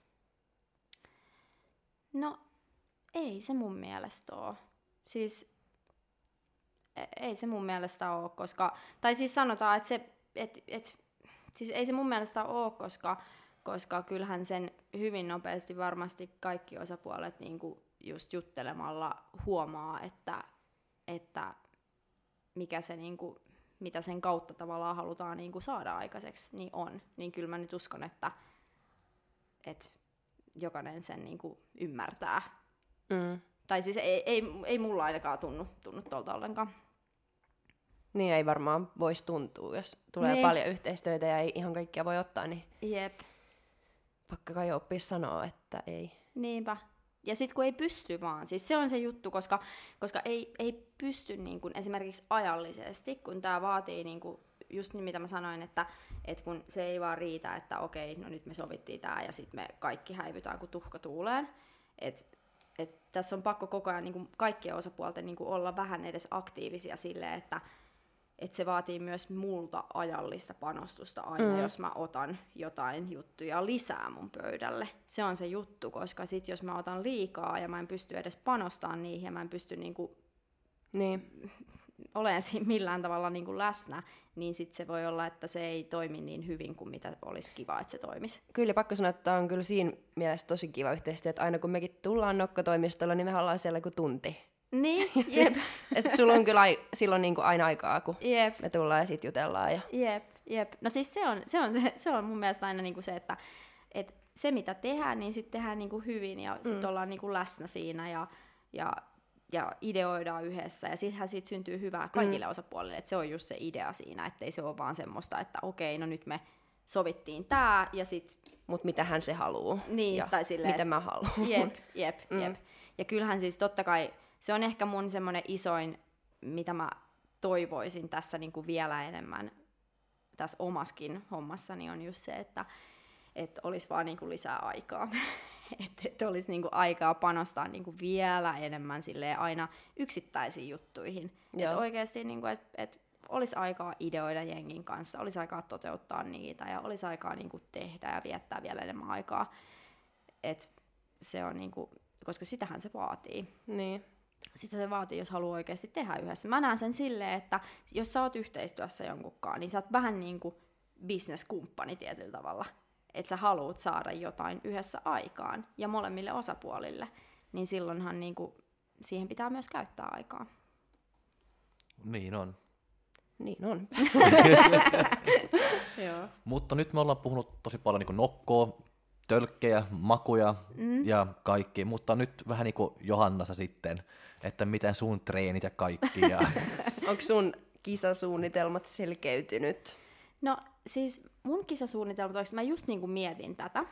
No, ei se mun mielestä ole. Siis e, ei se mun mielestä ole, koska, tai siis sanotaan, että se, et, et, siis ei se mun mielestä ole, koska koska kyllähän sen hyvin nopeasti varmasti kaikki osapuolet niin kuin just juttelemalla huomaa, että, että mikä se niin kuin, mitä sen kautta tavallaan halutaan niin kuin saada aikaiseksi, niin on. Niin kyllä mä nyt uskon, että, että jokainen sen niin kuin ymmärtää. Mm. Tai siis ei, ei, ei mulla ainakaan tunnu, tunnu tuolta ollenkaan. Niin ei varmaan voisi tuntua, jos tulee niin. paljon yhteistyötä ja ei ihan kaikkia voi ottaa, niin Jep pakka kai oppia sanoa, että ei. Niinpä. Ja sitten kun ei pysty vaan, siis se on se juttu, koska, koska ei, ei pysty niin kun esimerkiksi ajallisesti, kun tämä vaatii niin kun, just niin mitä mä sanoin, että, että kun se ei vaan riitä, että okei, no nyt me sovittiin tämä ja sitten me kaikki häivytään kuin tuhka tuuleen. Et, et tässä on pakko koko ajan niin kun kaikkien osapuolten niin kun olla vähän edes aktiivisia sille, että että se vaatii myös multa ajallista panostusta aina, mm. jos mä otan jotain juttuja lisää mun pöydälle. Se on se juttu, koska sit jos mä otan liikaa ja mä en pysty edes panostamaan niihin ja mä en pysty niinku niin. Olemaan siinä millään tavalla niinku läsnä, niin sit se voi olla, että se ei toimi niin hyvin kuin mitä olisi kiva, että se toimisi. Kyllä, pakko sanoa, että on kyllä siinä mielessä tosi kiva yhteistyö, että aina kun mekin tullaan nokkotoimistolla, niin me ollaan siellä kuin tunti niin, jep. että sulla on kyllä ai, silloin niinku aina aikaa, kun jep. me tullaan ja sit jutellaan. Ja... Jep, jep. No siis se on, se on, se, se on mun mielestä aina niinku se, että et se mitä tehdään, niin sitten tehdään niinku hyvin ja sitten mm. ollaan niinku läsnä siinä ja, ja, ja ideoidaan yhdessä. Ja sittenhän siitä syntyy hyvää kaikille mm. osapuolille. Et se on just se idea siinä, ettei se ole vaan semmoista, että okei, no nyt me sovittiin tää ja sit... Mut mitä hän se haluaa. Niin, ja tai silleen, mitä mä haluan. Jep, jep, mm. jep. Ja kyllähän siis totta kai se on ehkä mun semmoinen isoin, mitä mä toivoisin tässä niin kuin vielä enemmän tässä omaskin hommassani on just se, että että olisi vaan niin kuin lisää aikaa. että et olisi niin kuin aikaa panostaa niin kuin vielä enemmän aina yksittäisiin juttuihin. Että oikeasti, niin kuin, että et olisi aikaa ideoida jengin kanssa, olisi aikaa toteuttaa niitä ja olisi aikaa niin kuin tehdä ja viettää vielä enemmän aikaa. Et se on niin kuin, koska sitähän se vaatii. Niin sitä se vaatii, jos haluaa oikeasti tehdä yhdessä. Mä näen sen silleen, että jos sä oot yhteistyössä jonkunkaan, niin sä oot vähän niin kuin bisneskumppani tietyllä tavalla. Että sä haluat saada jotain yhdessä aikaan ja molemmille osapuolille, niin silloinhan niin kuin siihen pitää myös käyttää aikaa. Niin on. Niin on. Joo. Mutta nyt me ollaan puhunut tosi paljon niin nokkoa, tölkkejä, makuja mm. ja kaikki, mutta nyt vähän niin kuin Johannassa sitten, että miten sun treenit ja kaikki. Ja... Onko sun kisasuunnitelmat selkeytynyt? No siis mun kisasuunnitelmat, oikeasti mä just kuin mietin tätä.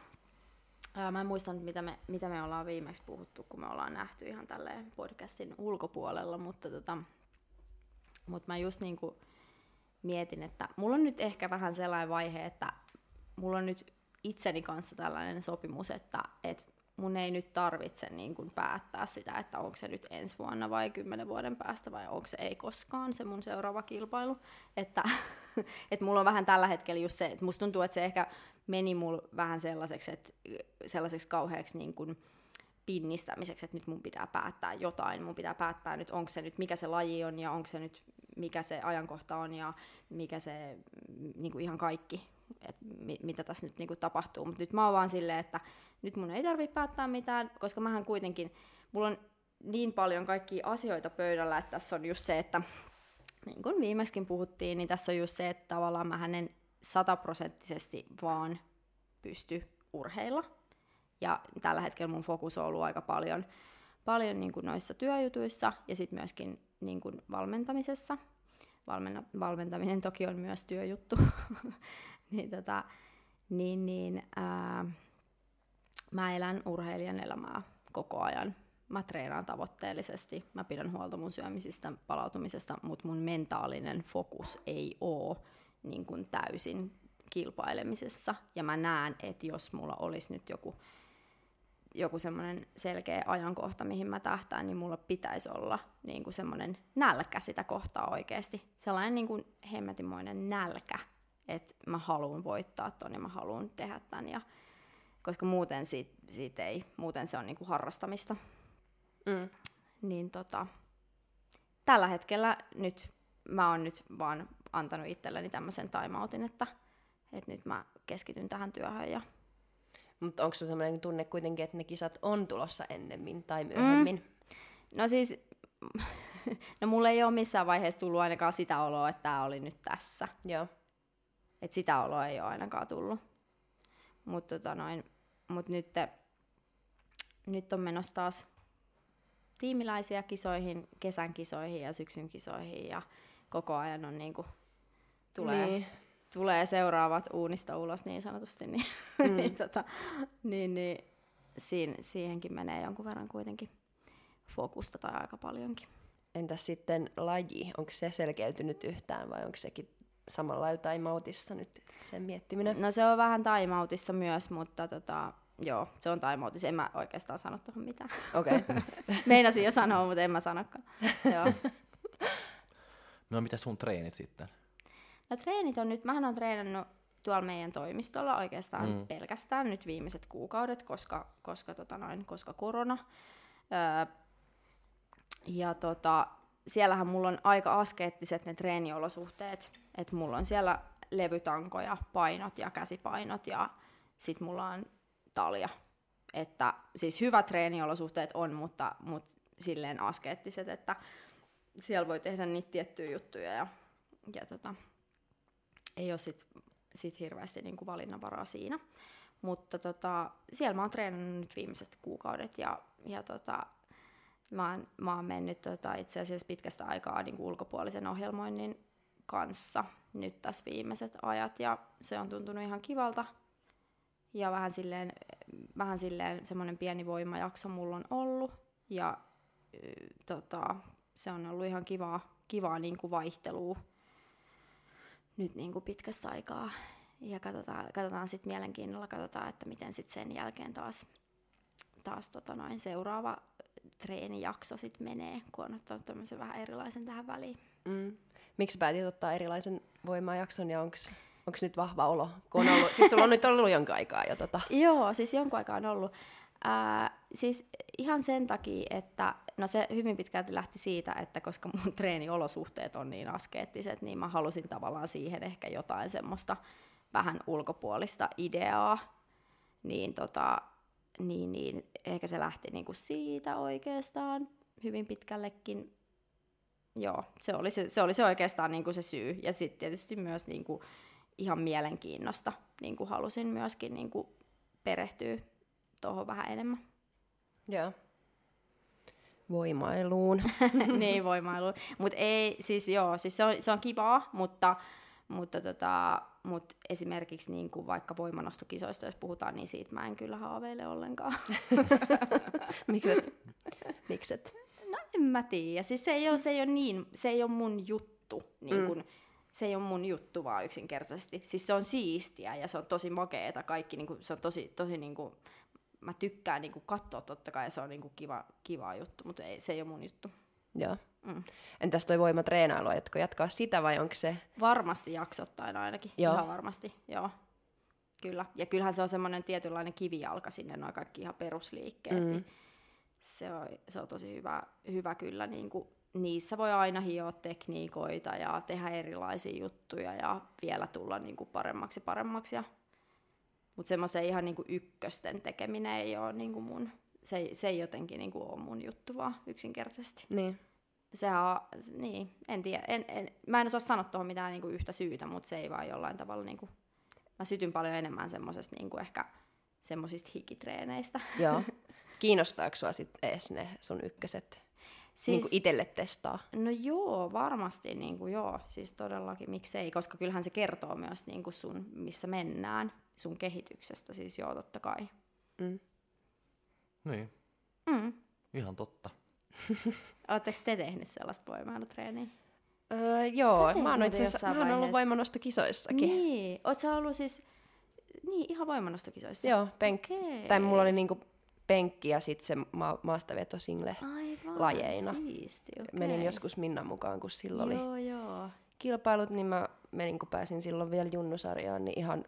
Mä en muista mitä me, mitä me ollaan viimeksi puhuttu, kun me ollaan nähty ihan tälleen podcastin ulkopuolella, mutta tota, mut mä just kuin mietin, että mulla on nyt ehkä vähän sellainen vaihe, että mulla on nyt itseni kanssa tällainen sopimus, että, että mun ei nyt tarvitse niin kuin päättää sitä, että onko se nyt ensi vuonna vai kymmenen vuoden päästä vai onko se ei koskaan se mun seuraava kilpailu. Että, että mulla on vähän tällä hetkellä just se, että musta tuntuu, että se ehkä meni mulla vähän sellaiseksi, että sellaiseksi kauheaksi niin kuin pinnistämiseksi, että nyt mun pitää päättää jotain, mun pitää päättää nyt, onko se nyt, mikä se laji on ja onko se nyt, mikä se ajankohta on ja mikä se niin kuin ihan kaikki, että mitä tässä nyt niin kuin tapahtuu. Mutta nyt mä oon vaan silleen, että nyt mun ei tarvitse päättää mitään, koska mähän kuitenkin, mulla on niin paljon kaikkia asioita pöydällä, että tässä on just se, että niin kuin viimeksikin puhuttiin, niin tässä on just se, että tavallaan mä hänen sataprosenttisesti vaan pysty urheilla. Ja tällä hetkellä mun fokus on ollut aika paljon, paljon niin kuin noissa työjutuissa ja sitten myöskin niin kuin valmentamisessa. Valmenna, valmentaminen toki on myös työjuttu. niin, tota, niin, niin ää, mä elän urheilijan elämää koko ajan. Mä treenaan tavoitteellisesti, mä pidän huolta mun syömisistä, palautumisesta, mutta mun mentaalinen fokus ei ole niin kuin täysin kilpailemisessa. Ja mä näen, että jos mulla olisi nyt joku, joku semmoinen selkeä ajankohta, mihin mä tähtään, niin mulla pitäisi olla niin kuin semmoinen nälkä sitä kohtaa oikeasti. Sellainen niin kuin hemmetimoinen nälkä, että mä haluan voittaa ton ja mä haluan tehdä tämän. Ja, koska muuten siitä, siitä ei, muuten se on niin kuin harrastamista. Mm. Niin tota, tällä hetkellä nyt mä oon nyt vaan antanut itselleni tämmöisen timeoutin, että, että nyt mä keskityn tähän työhön. Ja... Mutta onko se sellainen tunne kuitenkin, että ne kisat on tulossa ennemmin tai myöhemmin? Mm. No siis, no mulle ei ole missään vaiheessa tullut ainakaan sitä oloa, että tämä oli nyt tässä. Joo. Et sitä oloa ei ole ainakaan tullut. Mutta tota noin, mut nyt, nyt on menossa taas tiimiläisiä kisoihin, kesän kisoihin ja syksyn kisoihin ja koko ajan on niinku, tulee, niin. tulee seuraavat uunista ulos niin sanotusti, niin, mm. niin, tota, niin, niin siin, siihenkin menee jonkun verran kuitenkin fokusta tai aika paljonkin. Entäs sitten laji, onko se selkeytynyt yhtään vai onko sekin samalla lailla taimautissa nyt sen miettiminen? No se on vähän taimautissa myös, mutta tota, joo, se on taimautissa. En mä oikeastaan sano tuohon mitään. Okei. Okay. Meinasin jo sanoa, mutta en mä sanokaan. joo. No mitä sun treenit sitten? No treenit on nyt, mähän on treenannut tuolla meidän toimistolla oikeastaan mm. pelkästään nyt viimeiset kuukaudet, koska, koska, tota noin, koska korona. Öö, ja tota, siellähän mulla on aika askeettiset ne treeniolosuhteet, että mulla on siellä levytankoja, painot ja käsipainot ja sit mulla on talja. Että siis hyvät treeniolosuhteet on, mutta, mutta silleen askeettiset, että siellä voi tehdä niitä tiettyjä juttuja ja, ja tota, ei ole sit, sit hirveästi niinku valinnanvaraa siinä. Mutta tota, siellä mä oon treenannut nyt viimeiset kuukaudet ja, ja tota, mä, oon, mä oon mennyt tota, itse asiassa pitkästä aikaa niin ulkopuolisen ohjelmoinnin kanssa nyt tässä viimeiset ajat ja se on tuntunut ihan kivalta. Ja vähän silleen, vähän silleen semmoinen pieni voimajakso mulla on ollut ja tota, se on ollut ihan kivaa, kivaa niin kuin vaihtelua nyt niin kuin pitkästä aikaa. Ja katsotaan, katsotaan sitten mielenkiinnolla, katsotaan, että miten sitten sen jälkeen taas, taas tota noin seuraava treenijakso sitten menee, kun on ottanut tämmöisen vähän erilaisen tähän väliin. Mm. Miksi päätit ottaa erilaisen voimajakson ja onko onko nyt vahva olo? Kun on ollut, siis sulla on nyt ollut jonkin aikaa jo tota. Joo, siis jonkun aikaa on ollut. Ää, siis ihan sen takia, että no se hyvin pitkälti lähti siitä, että koska mun treeniolosuhteet on niin askeettiset, niin mä halusin tavallaan siihen ehkä jotain semmoista vähän ulkopuolista ideaa. Niin, tota, niin, niin ehkä se lähti niinku siitä oikeastaan hyvin pitkällekin. joo, se oli se, se, oli se oikeastaan niin kuin se syy. Ja sitten tietysti myös niin kuin ihan mielenkiinnosta niin kuin halusin myöskin niin kuin perehtyä tuohon vähän enemmän. Joo. Voimailuun. niin, voimailuun. Mutta ei, siis joo, siis se on, se on kivaa, mutta, mutta, tota, mutta esimerkiksi niin kuin vaikka voimanostokisoista, jos puhutaan, niin siitä mä en kyllä haaveile ollenkaan. Mikset? Mikset? No en mä tiedä. Siis se ei ole, se ei ole, niin, se ei ole mun juttu. Niin kun, mm. Se ei ole mun juttu vaan yksinkertaisesti. Siis se on siistiä ja se on tosi makeeta kaikki. Niin kun, se on tosi, tosi niin kun, mä tykkään niin katsoa totta kai ja se on niin kiva, kiva juttu, mutta ei, se ei ole mun juttu. Joo. Mm. Entäs toi voimatreenailu, aiotko jatkaa sitä vai onko se? Varmasti jaksottain ainakin, joo. ihan varmasti, joo. Kyllä, ja kyllähän se on semmoinen tietynlainen kivijalka sinne, noin kaikki ihan perusliikkeet, mm. niin se on, se on tosi hyvä, hyvä kyllä. Niin kuin, niissä voi aina hioa tekniikoita ja tehdä erilaisia juttuja ja vielä tulla niin kuin paremmaksi paremmaksi. Mutta semmoisen ihan niin kuin ykkösten tekeminen ei ole niin kuin mun, se, se ei jotenkin niin kuin ole mun juttu vaan yksinkertaisesti. Niin. Sehän on, niin, en tiedä, en, en, mä en osaa sanoa tuohon mitään niin kuin yhtä syytä, mutta se ei vaan jollain tavalla, niin kuin, mä sytyn paljon enemmän semmoisesta niin kuin ehkä semmoisista hikitreeneistä. Joo. Kiinnostaako sua sitten edes ne sun ykköset? Siis, niin kuin itselle testaa? No joo, varmasti niin kuin joo. Siis todellakin, miksei, koska kyllähän se kertoo myös niin kuin sun, missä mennään, sun kehityksestä, siis joo, totta kai. Mm. Niin. Mm. Ihan totta. Oletteko te tehnyt sellaista voimailutreeniä? Öö, joo, mä oon, itse asiassa, mä oon ollut voimanostokisoissakin. Niin, oot sä ollut siis, niin ihan voimanostokisoissa? Joo, penkki. Okay. Tai mulla oli niinku penkki ja sitten se ma- maastaveto single Aivan, lajeina. Siisti, okay. Menin joskus Minnan mukaan, kun silloin joo, oli joo. kilpailut, niin mä menin, kun pääsin silloin vielä junnusarjaan, niin ihan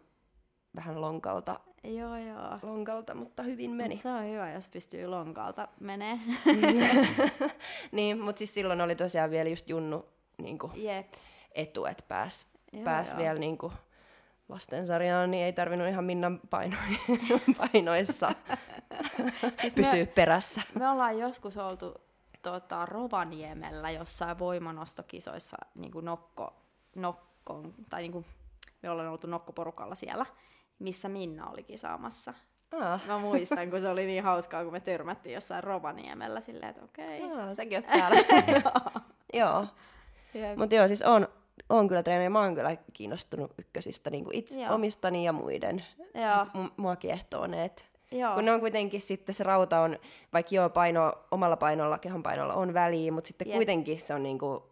vähän lonkalta. Joo, joo. Lonkalta, mutta hyvin meni. Mut se on hyvä, jos pystyy lonkalta menee. niin, mutta siis silloin oli tosiaan vielä just junnu niin Jep. etu, että pääs, pääs vielä niin kuin, lastensarjaan, niin ei tarvinnut ihan Minnan painoissa siis pysyä me, perässä. Me ollaan joskus oltu tota, Rovaniemellä jossain voimanostokisoissa niin kuin nokko, nokkon, tai niin kuin, me ollaan oltu nokkoporukalla siellä, missä Minna oli kisaamassa. Ah. Mä muistan, kun se oli niin hauskaa, kun me törmättiin jossain Rovaniemellä silleen, että okei. Okay. Ah, säkin oot täällä. joo. Mutta joo, siis on, on kyllä treenejä. Mä oon kyllä kiinnostunut ykkösistä niin itse Joo. omistani ja muiden. Joo. M- mua kiehtoo ne, Joo. Kun ne on kuitenkin sitten se rauta on, vaikka joo paino, omalla painolla, kehon painolla on väliä, mutta sitten Jep. kuitenkin se on niinku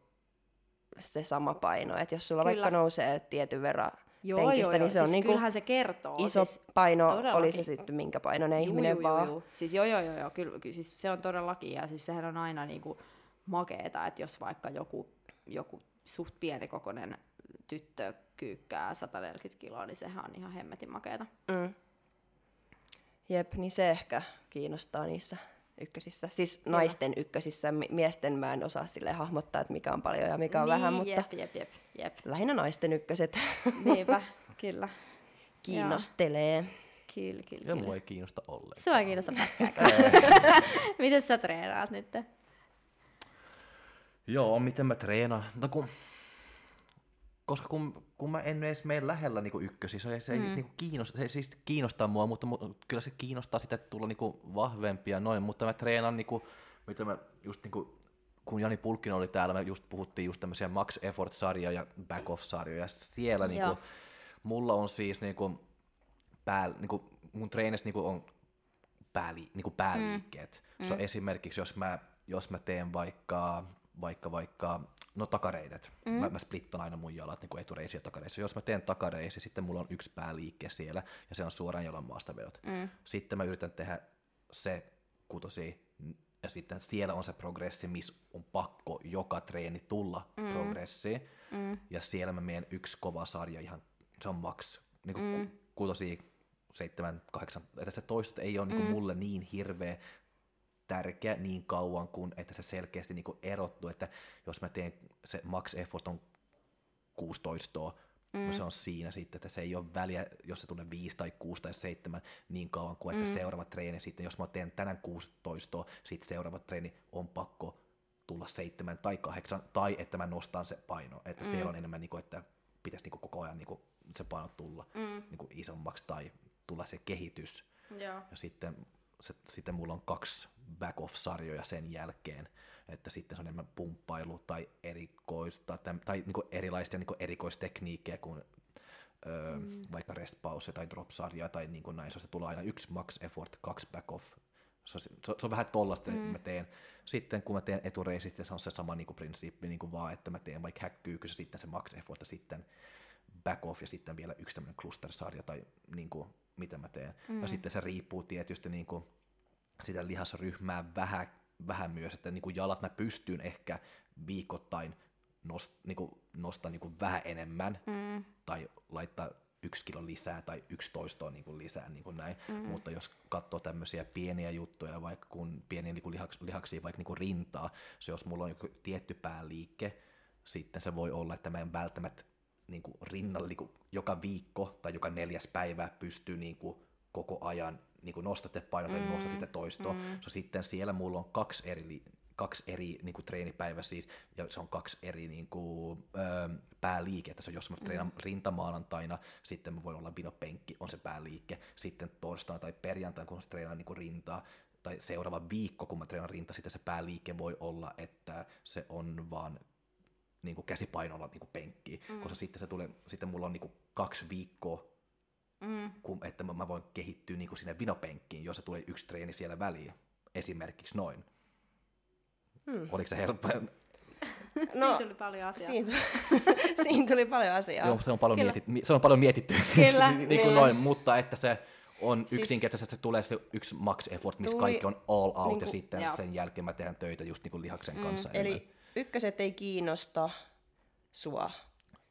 se sama paino. Että jos sulla Kyllä. vaikka nousee tietyn verran joo, penkistä, joo, niin se siis on niinku kyllähän se kertoo. iso siis paino, todellakin. oli se sitten minkä painoinen ihminen juu, vaan. Juu. Siis joo, joo, joo, joo kyllä, kyllä siis se on todellakin, ja siis sehän on aina niinku makeeta, että jos vaikka joku, joku suht pienikokoinen tyttö kyykkää 140 kiloa, niin sehän on ihan hemmetin makeeta. Mm. Jep, niin se ehkä kiinnostaa niissä ykkösissä. Siis Kyllä. naisten ykkösissä, miesten mä en osaa sille hahmottaa, että mikä on paljon ja mikä on niin, vähän, mutta jep, jep, jep, jep. lähinnä naisten ykköset. Niinpä, kyllä. Kiinnostelee. Kyllä, kyllä, ja mua ei kiinnosta ollenkaan. Sua ei kiinnosta pätkääkään. Miten sä treenaat nyt? Joo, miten mä treenaan? No kun, koska kun, kun mä en edes mene lähellä niin ykkösissä, se, se, mm. ei, niin kiinnosta, se siis kiinnostaa mua, mutta mu, kyllä se kiinnostaa sitä, että tulla niin vahvempia noin, mutta mä treenaan, niin kuin, mitä mä just niin kuin, kun Jani Pulkkinen oli täällä, me just puhuttiin just tämmöisiä Max Effort-sarjoja ja Back Off-sarjoja, ja siellä niin kuin, mulla on siis niin kuin, pää, niin kuin, mun treenissä niin kuin, on pääli, niin kuin pääliikkeet. Mm. Se on mm. esimerkiksi, jos mä, jos mä teen vaikka vaikka, vaikka no takareidet. Mm. Mä, mä splittan aina mun jalat niin etureisiä ja takareisiä. Jos mä teen takareisi, sitten mulla on yksi pääliike siellä ja se on suoraan jalan maastavedot. Mm. Sitten mä yritän tehdä se kutosi ja sitten siellä on se progressi, missä on pakko joka treeni tulla mm. progressi. Mm. Ja siellä mä menen yksi kova sarja ihan, se on max, niin kuin mm. kutosi seitsemän, kahdeksan, että se toistot ei ole niin kuin mm. mulle niin hirveä tärkeä niin kauan kuin, että se selkeästi niin kuin erottuu, että jos mä teen se max effort on 16, mm. no se on siinä sitten, että se ei ole väliä, jos se tulee 5 tai 6 tai 7 niin kauan kuin, että mm. seuraava treeni sitten, jos mä teen tänään 16, sitten seuraava treeni on pakko tulla seitsemän tai kahdeksan, tai että mä nostan se paino. Että mm. siellä on enemmän, niin kuin, että pitäisi niin kuin koko ajan niin kuin, se paino tulla mm. niin kuin isommaksi tai tulla se kehitys. Joo. Ja sitten, se, sitten mulla on kaksi back-off-sarjoja sen jälkeen, että sitten se on enemmän pumppailu tai erikoista, tai, tai niin kuin erilaisia niin kuin erikoistekniikkejä kuin öö, mm. vaikka rest pause tai drop sarja tai niin kuin näin, se tulee aina yksi max effort, kaksi back off. Se on, se, se on vähän tollasta, mm. mä teen. Sitten kun mä teen etureisit, se on se sama niin kuin prinsiippi, niin kuin vaan, että mä teen vaikka häkkyykö sitten se max effort ja sitten back off ja sitten vielä yksi tämmöinen cluster-sarja tai niin kuin, mitä mä teen. Mm. Ja sitten se riippuu tietysti niin kuin, sitä lihasryhmää vähän, vähän myös, että niin kuin jalat mä pystyn ehkä viikoittain nost, niin kuin, nostaa niin kuin vähän enemmän mm. tai laittaa yksi kilo lisää tai yksi toistoa niin kuin lisää, niin kuin näin. Mm. mutta jos katsoo tämmöisiä pieniä juttuja, vaikka kun pieniä niin kuin lihaks, lihaksia, vaikka niin kuin rintaa, se jos mulla on joku tietty pääliike, sitten se voi olla, että mä en välttämättä niin kuin rinnalla niin kuin joka viikko tai joka neljäs päivä pystyy niin kuin koko ajan niin kuin nostatte painoa mm. nostatte toistoa. Mm. So, sitten siellä mulla on kaksi eri kaksi eri niin kuin, treenipäivä siis, ja se on kaksi eri niin kuin, ö, pääliikettä. Se on, jos mä treenan mm. rintamaanantaina, sitten mä voin olla vinopenkki, on se pääliike. Sitten torstaina tai perjantaina, kun mä treenaan niin kuin, rintaa, tai seuraava viikko, kun mä treenaan rinta, sitten se pääliike voi olla, että se on vaan niin kuin käsipainolla niin kuin penkki, mm. koska sitten, se tulee, sitten mulla on niin kuin kaksi viikkoa, mm. kun, että mä, mä voin kehittyä niin kuin sinne vinopenkkiin, jos se tulee yksi treeni siellä väliin, esimerkiksi noin. Hmm. Oliko se helppo? No, siinä tuli paljon asiaa. Siinä, siinä tuli paljon asiaa. Joo, se on paljon, mietit, se on paljon mietitty, Kyllä, niin kuin niin. noin, mutta että se on siis, yksinkertaisesti, se tulee se yksi max effort, missä tuli, kaikki on all out, niin kuin, ja sitten joo. sen jälkeen mä teen töitä just niin kuin lihaksen mm, kanssa. Eli enemmän. Ykköset ei kiinnosta sua,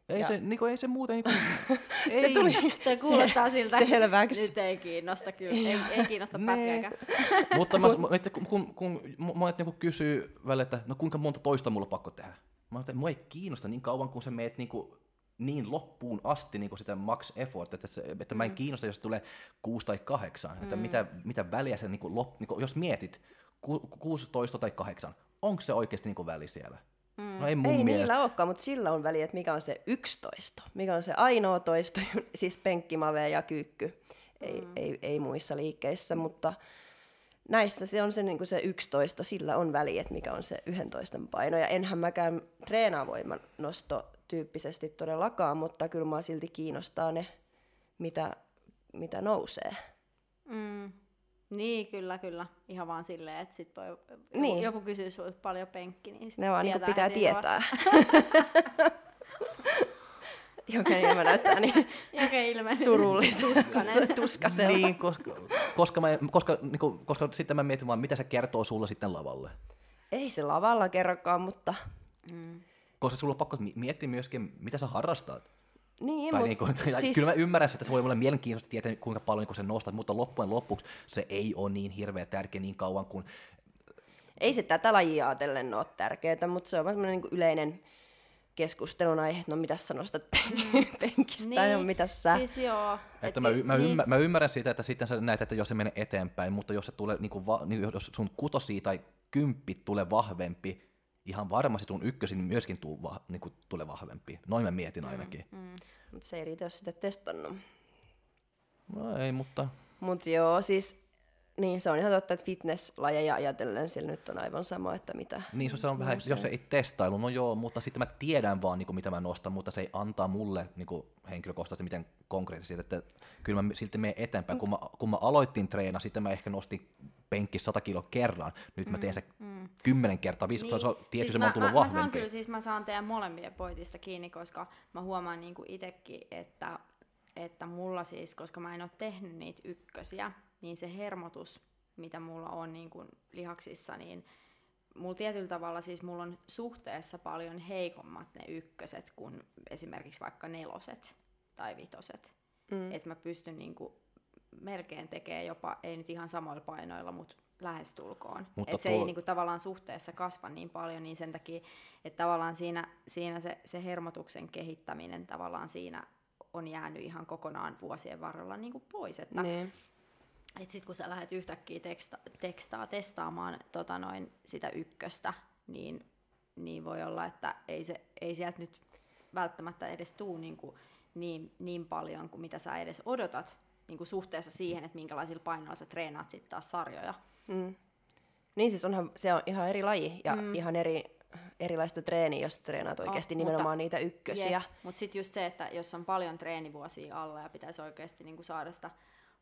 ei, ja... se, niin kuin, ei se muuten... Niin kuin, ei. se tuli, Tämä kuulostaa se, siltä, selväksi. nyt ei kiinnosta kyllä, ei, ei kiinnosta pätkääkään. Mutta mä, kun, kun, kun monet niin kysyy välillä, että no kuinka monta toista mulla on pakko tehdä. Mä että mua ei kiinnosta niin kauan, kun sä meet niin, kuin, niin loppuun asti niin kuin sitä max effort, että, se, että mä en mm. kiinnosta, jos tulee kuusi tai kahdeksan. Mm. Että mitä, mitä väliä se, niin kuin, lop, niin kuin, jos mietit, ku, 16 tai kahdeksan, onko se oikeasti niin kuin väli siellä? Mm. No ei mun ei mielestä. niillä olekaan, mutta sillä on väliä, että mikä on se yksi toisto, mikä on se ainoa toisto, siis penkkimave ja kyykky. Ei, mm. ei, ei muissa liikkeissä, mutta näistä se on se, niin se toisto, sillä on väliä, että mikä on se toiston paino. Ja enhän mäkään treenavoiman nosto tyyppisesti todellakaan, mutta kyllä mua silti kiinnostaa ne, mitä, mitä nousee. Mm. Niin, kyllä, kyllä. Ihan vaan silleen, että sit voi, niin. joku kysyy sinulta paljon penkki, niin Ne vaan niin pitää tietää. Joka ilme näyttää niin Joka ilme. surullisuuskainen, tuskasella. Niin, koska, koska, mä, koska, niin kuin, koska sitten mä mietin vaan, mitä se kertoo sulle sitten lavalle. Ei se lavalla kerrokaan, mutta... Mm. Koska sulla on pakko miettiä myöskin, mitä sä harrastat. Niin, tai niin kuin, siis... Kyllä mä ymmärrän, että se voi olla mielenkiintoista tietää, kuinka paljon niin se nostat, mutta loppujen lopuksi se ei ole niin hirveä tärkeä niin kauan kuin... Ei se tätä lajia ajatellen ole tärkeää, mutta se on vaan niin yleinen keskustelun aihe, että no mitä sä nostat penkistä niin, ja mitä sä... Siis joo. Että et, mä, y- mä, niin. ymmär, mä, ymmärrän sitä, että sitten sä näet, että jos se menee eteenpäin, mutta jos, se tulee, niin kuin va, niin jos sun kutosi tai kymppi tulee vahvempi, ihan varmasti sun ykkösin myöskin tuu va, niin kuin, tulee vahvempi. Noin mä mietin mm, ainakin. Mm, mm. Mutta se ei riitä, jos sitä testannut. No ei, mutta... Mutta joo, siis niin, se on ihan totta, että fitnesslajeja ajatellen sillä nyt on aivan sama, että mitä... Niin, se on vähän, jos se ei testailu, no joo, mutta sitten mä tiedän vaan, niin kuin, mitä mä nostan, mutta se ei antaa mulle niin kuin, henkilökohtaisesti miten konkreettisesti, että kyllä mä silti menen eteenpäin. Kun mä, kun mä aloitin treena, sitten mä ehkä nostin penkki 100 kilo kerran, nyt mä teen se mm. 10 kertaa, 5 niin. se on tietysti siis mä, tullut mä, vahvempi. Mä saan kyllä, siis mä saan teidän molempien pointista kiinni, koska mä huomaan niin kuin itsekin, että, että mulla siis, koska mä en ole tehnyt niitä ykkösiä, niin se hermotus, mitä mulla on niin kuin lihaksissa, niin mulla tietyllä tavalla siis mulla on suhteessa paljon heikommat ne ykköset kuin esimerkiksi vaikka neloset tai vitoset. Mm. Että mä pystyn niin kuin melkein tekemään jopa, ei nyt ihan samoilla painoilla, mutta lähestulkoon. Mutta se tuo... ei niinku tavallaan suhteessa kasva niin paljon, niin sen takia, että tavallaan siinä, siinä se, se hermotuksen kehittäminen tavallaan siinä on jäänyt ihan kokonaan vuosien varrella niinku pois. Että, niin. Et sit kun sä lähdet yhtäkkiä teksta, tekstaa testaamaan tota noin, sitä ykköstä, niin, niin voi olla, että ei, se, ei sieltä nyt välttämättä edes tuu niin, kuin niin, niin paljon kuin mitä sä edes odotat niin kuin suhteessa siihen, että minkälaisilla painoilla sä treenaat sitten taas sarjoja. Mm. Niin siis onhan, se on ihan eri laji ja mm. ihan eri, erilaista treeniä, jos treenaat oikeasti oh, nimenomaan mutta, niitä ykkösiä. Mutta sitten just se, että jos on paljon treenivuosia alla ja pitäisi oikeasti niinku saada sitä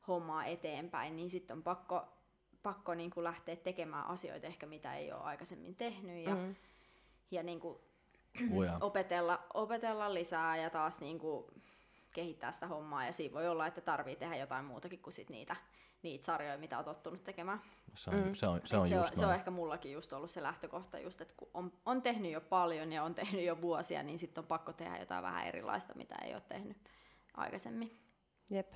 hommaa eteenpäin, niin sitten on pakko, pakko niinku lähteä tekemään asioita ehkä, mitä ei ole aikaisemmin tehnyt ja, mm. ja niinku, opetella, opetella lisää ja taas niinku kehittää sitä hommaa. Ja siinä voi olla, että tarvii tehdä jotain muutakin kuin sit niitä, niitä sarjoja, mitä on tottunut tekemään. Se on, mm. se on, se on, se, on, se on ehkä mullakin just ollut se lähtökohta, just, että kun on, on tehnyt jo paljon ja on tehnyt jo vuosia, niin sitten on pakko tehdä jotain vähän erilaista, mitä ei ole tehnyt aikaisemmin. Jep.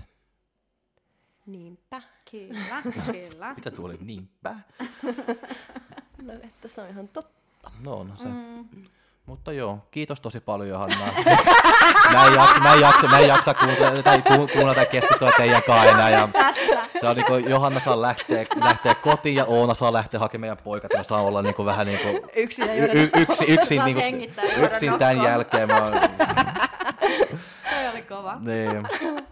Niinpä. Kyllä, kyllä. Mitä tuo oli niinpä? no, että se on ihan totta. No on se. Mm. Mutta joo, kiitos tosi paljon Johanna. mä, en jaksa, mä, en jaksa, mä en jaksa kuunnella, tai kuunnella tai keskittyä teidän kanssa Ja se on niin kuin, Johanna saa lähteä, lähteä kotiin ja Oona saa lähteä hakemaan meidän poikat. Ja saa olla niin kuin, vähän niin kuin, yksin, y- y- yksi, yksin, niin kuin, yksin tämän jälkeen. Mä, Toi oli kova. Niin.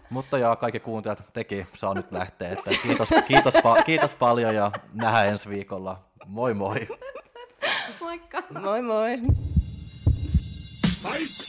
Mutta joo, kaikki kuuntelijat teki saa nyt lähteä. Että kiitos, kiitos, pa- kiitos paljon ja nähdään ensi viikolla. Moi moi. Moikka. Moi moi. Fight!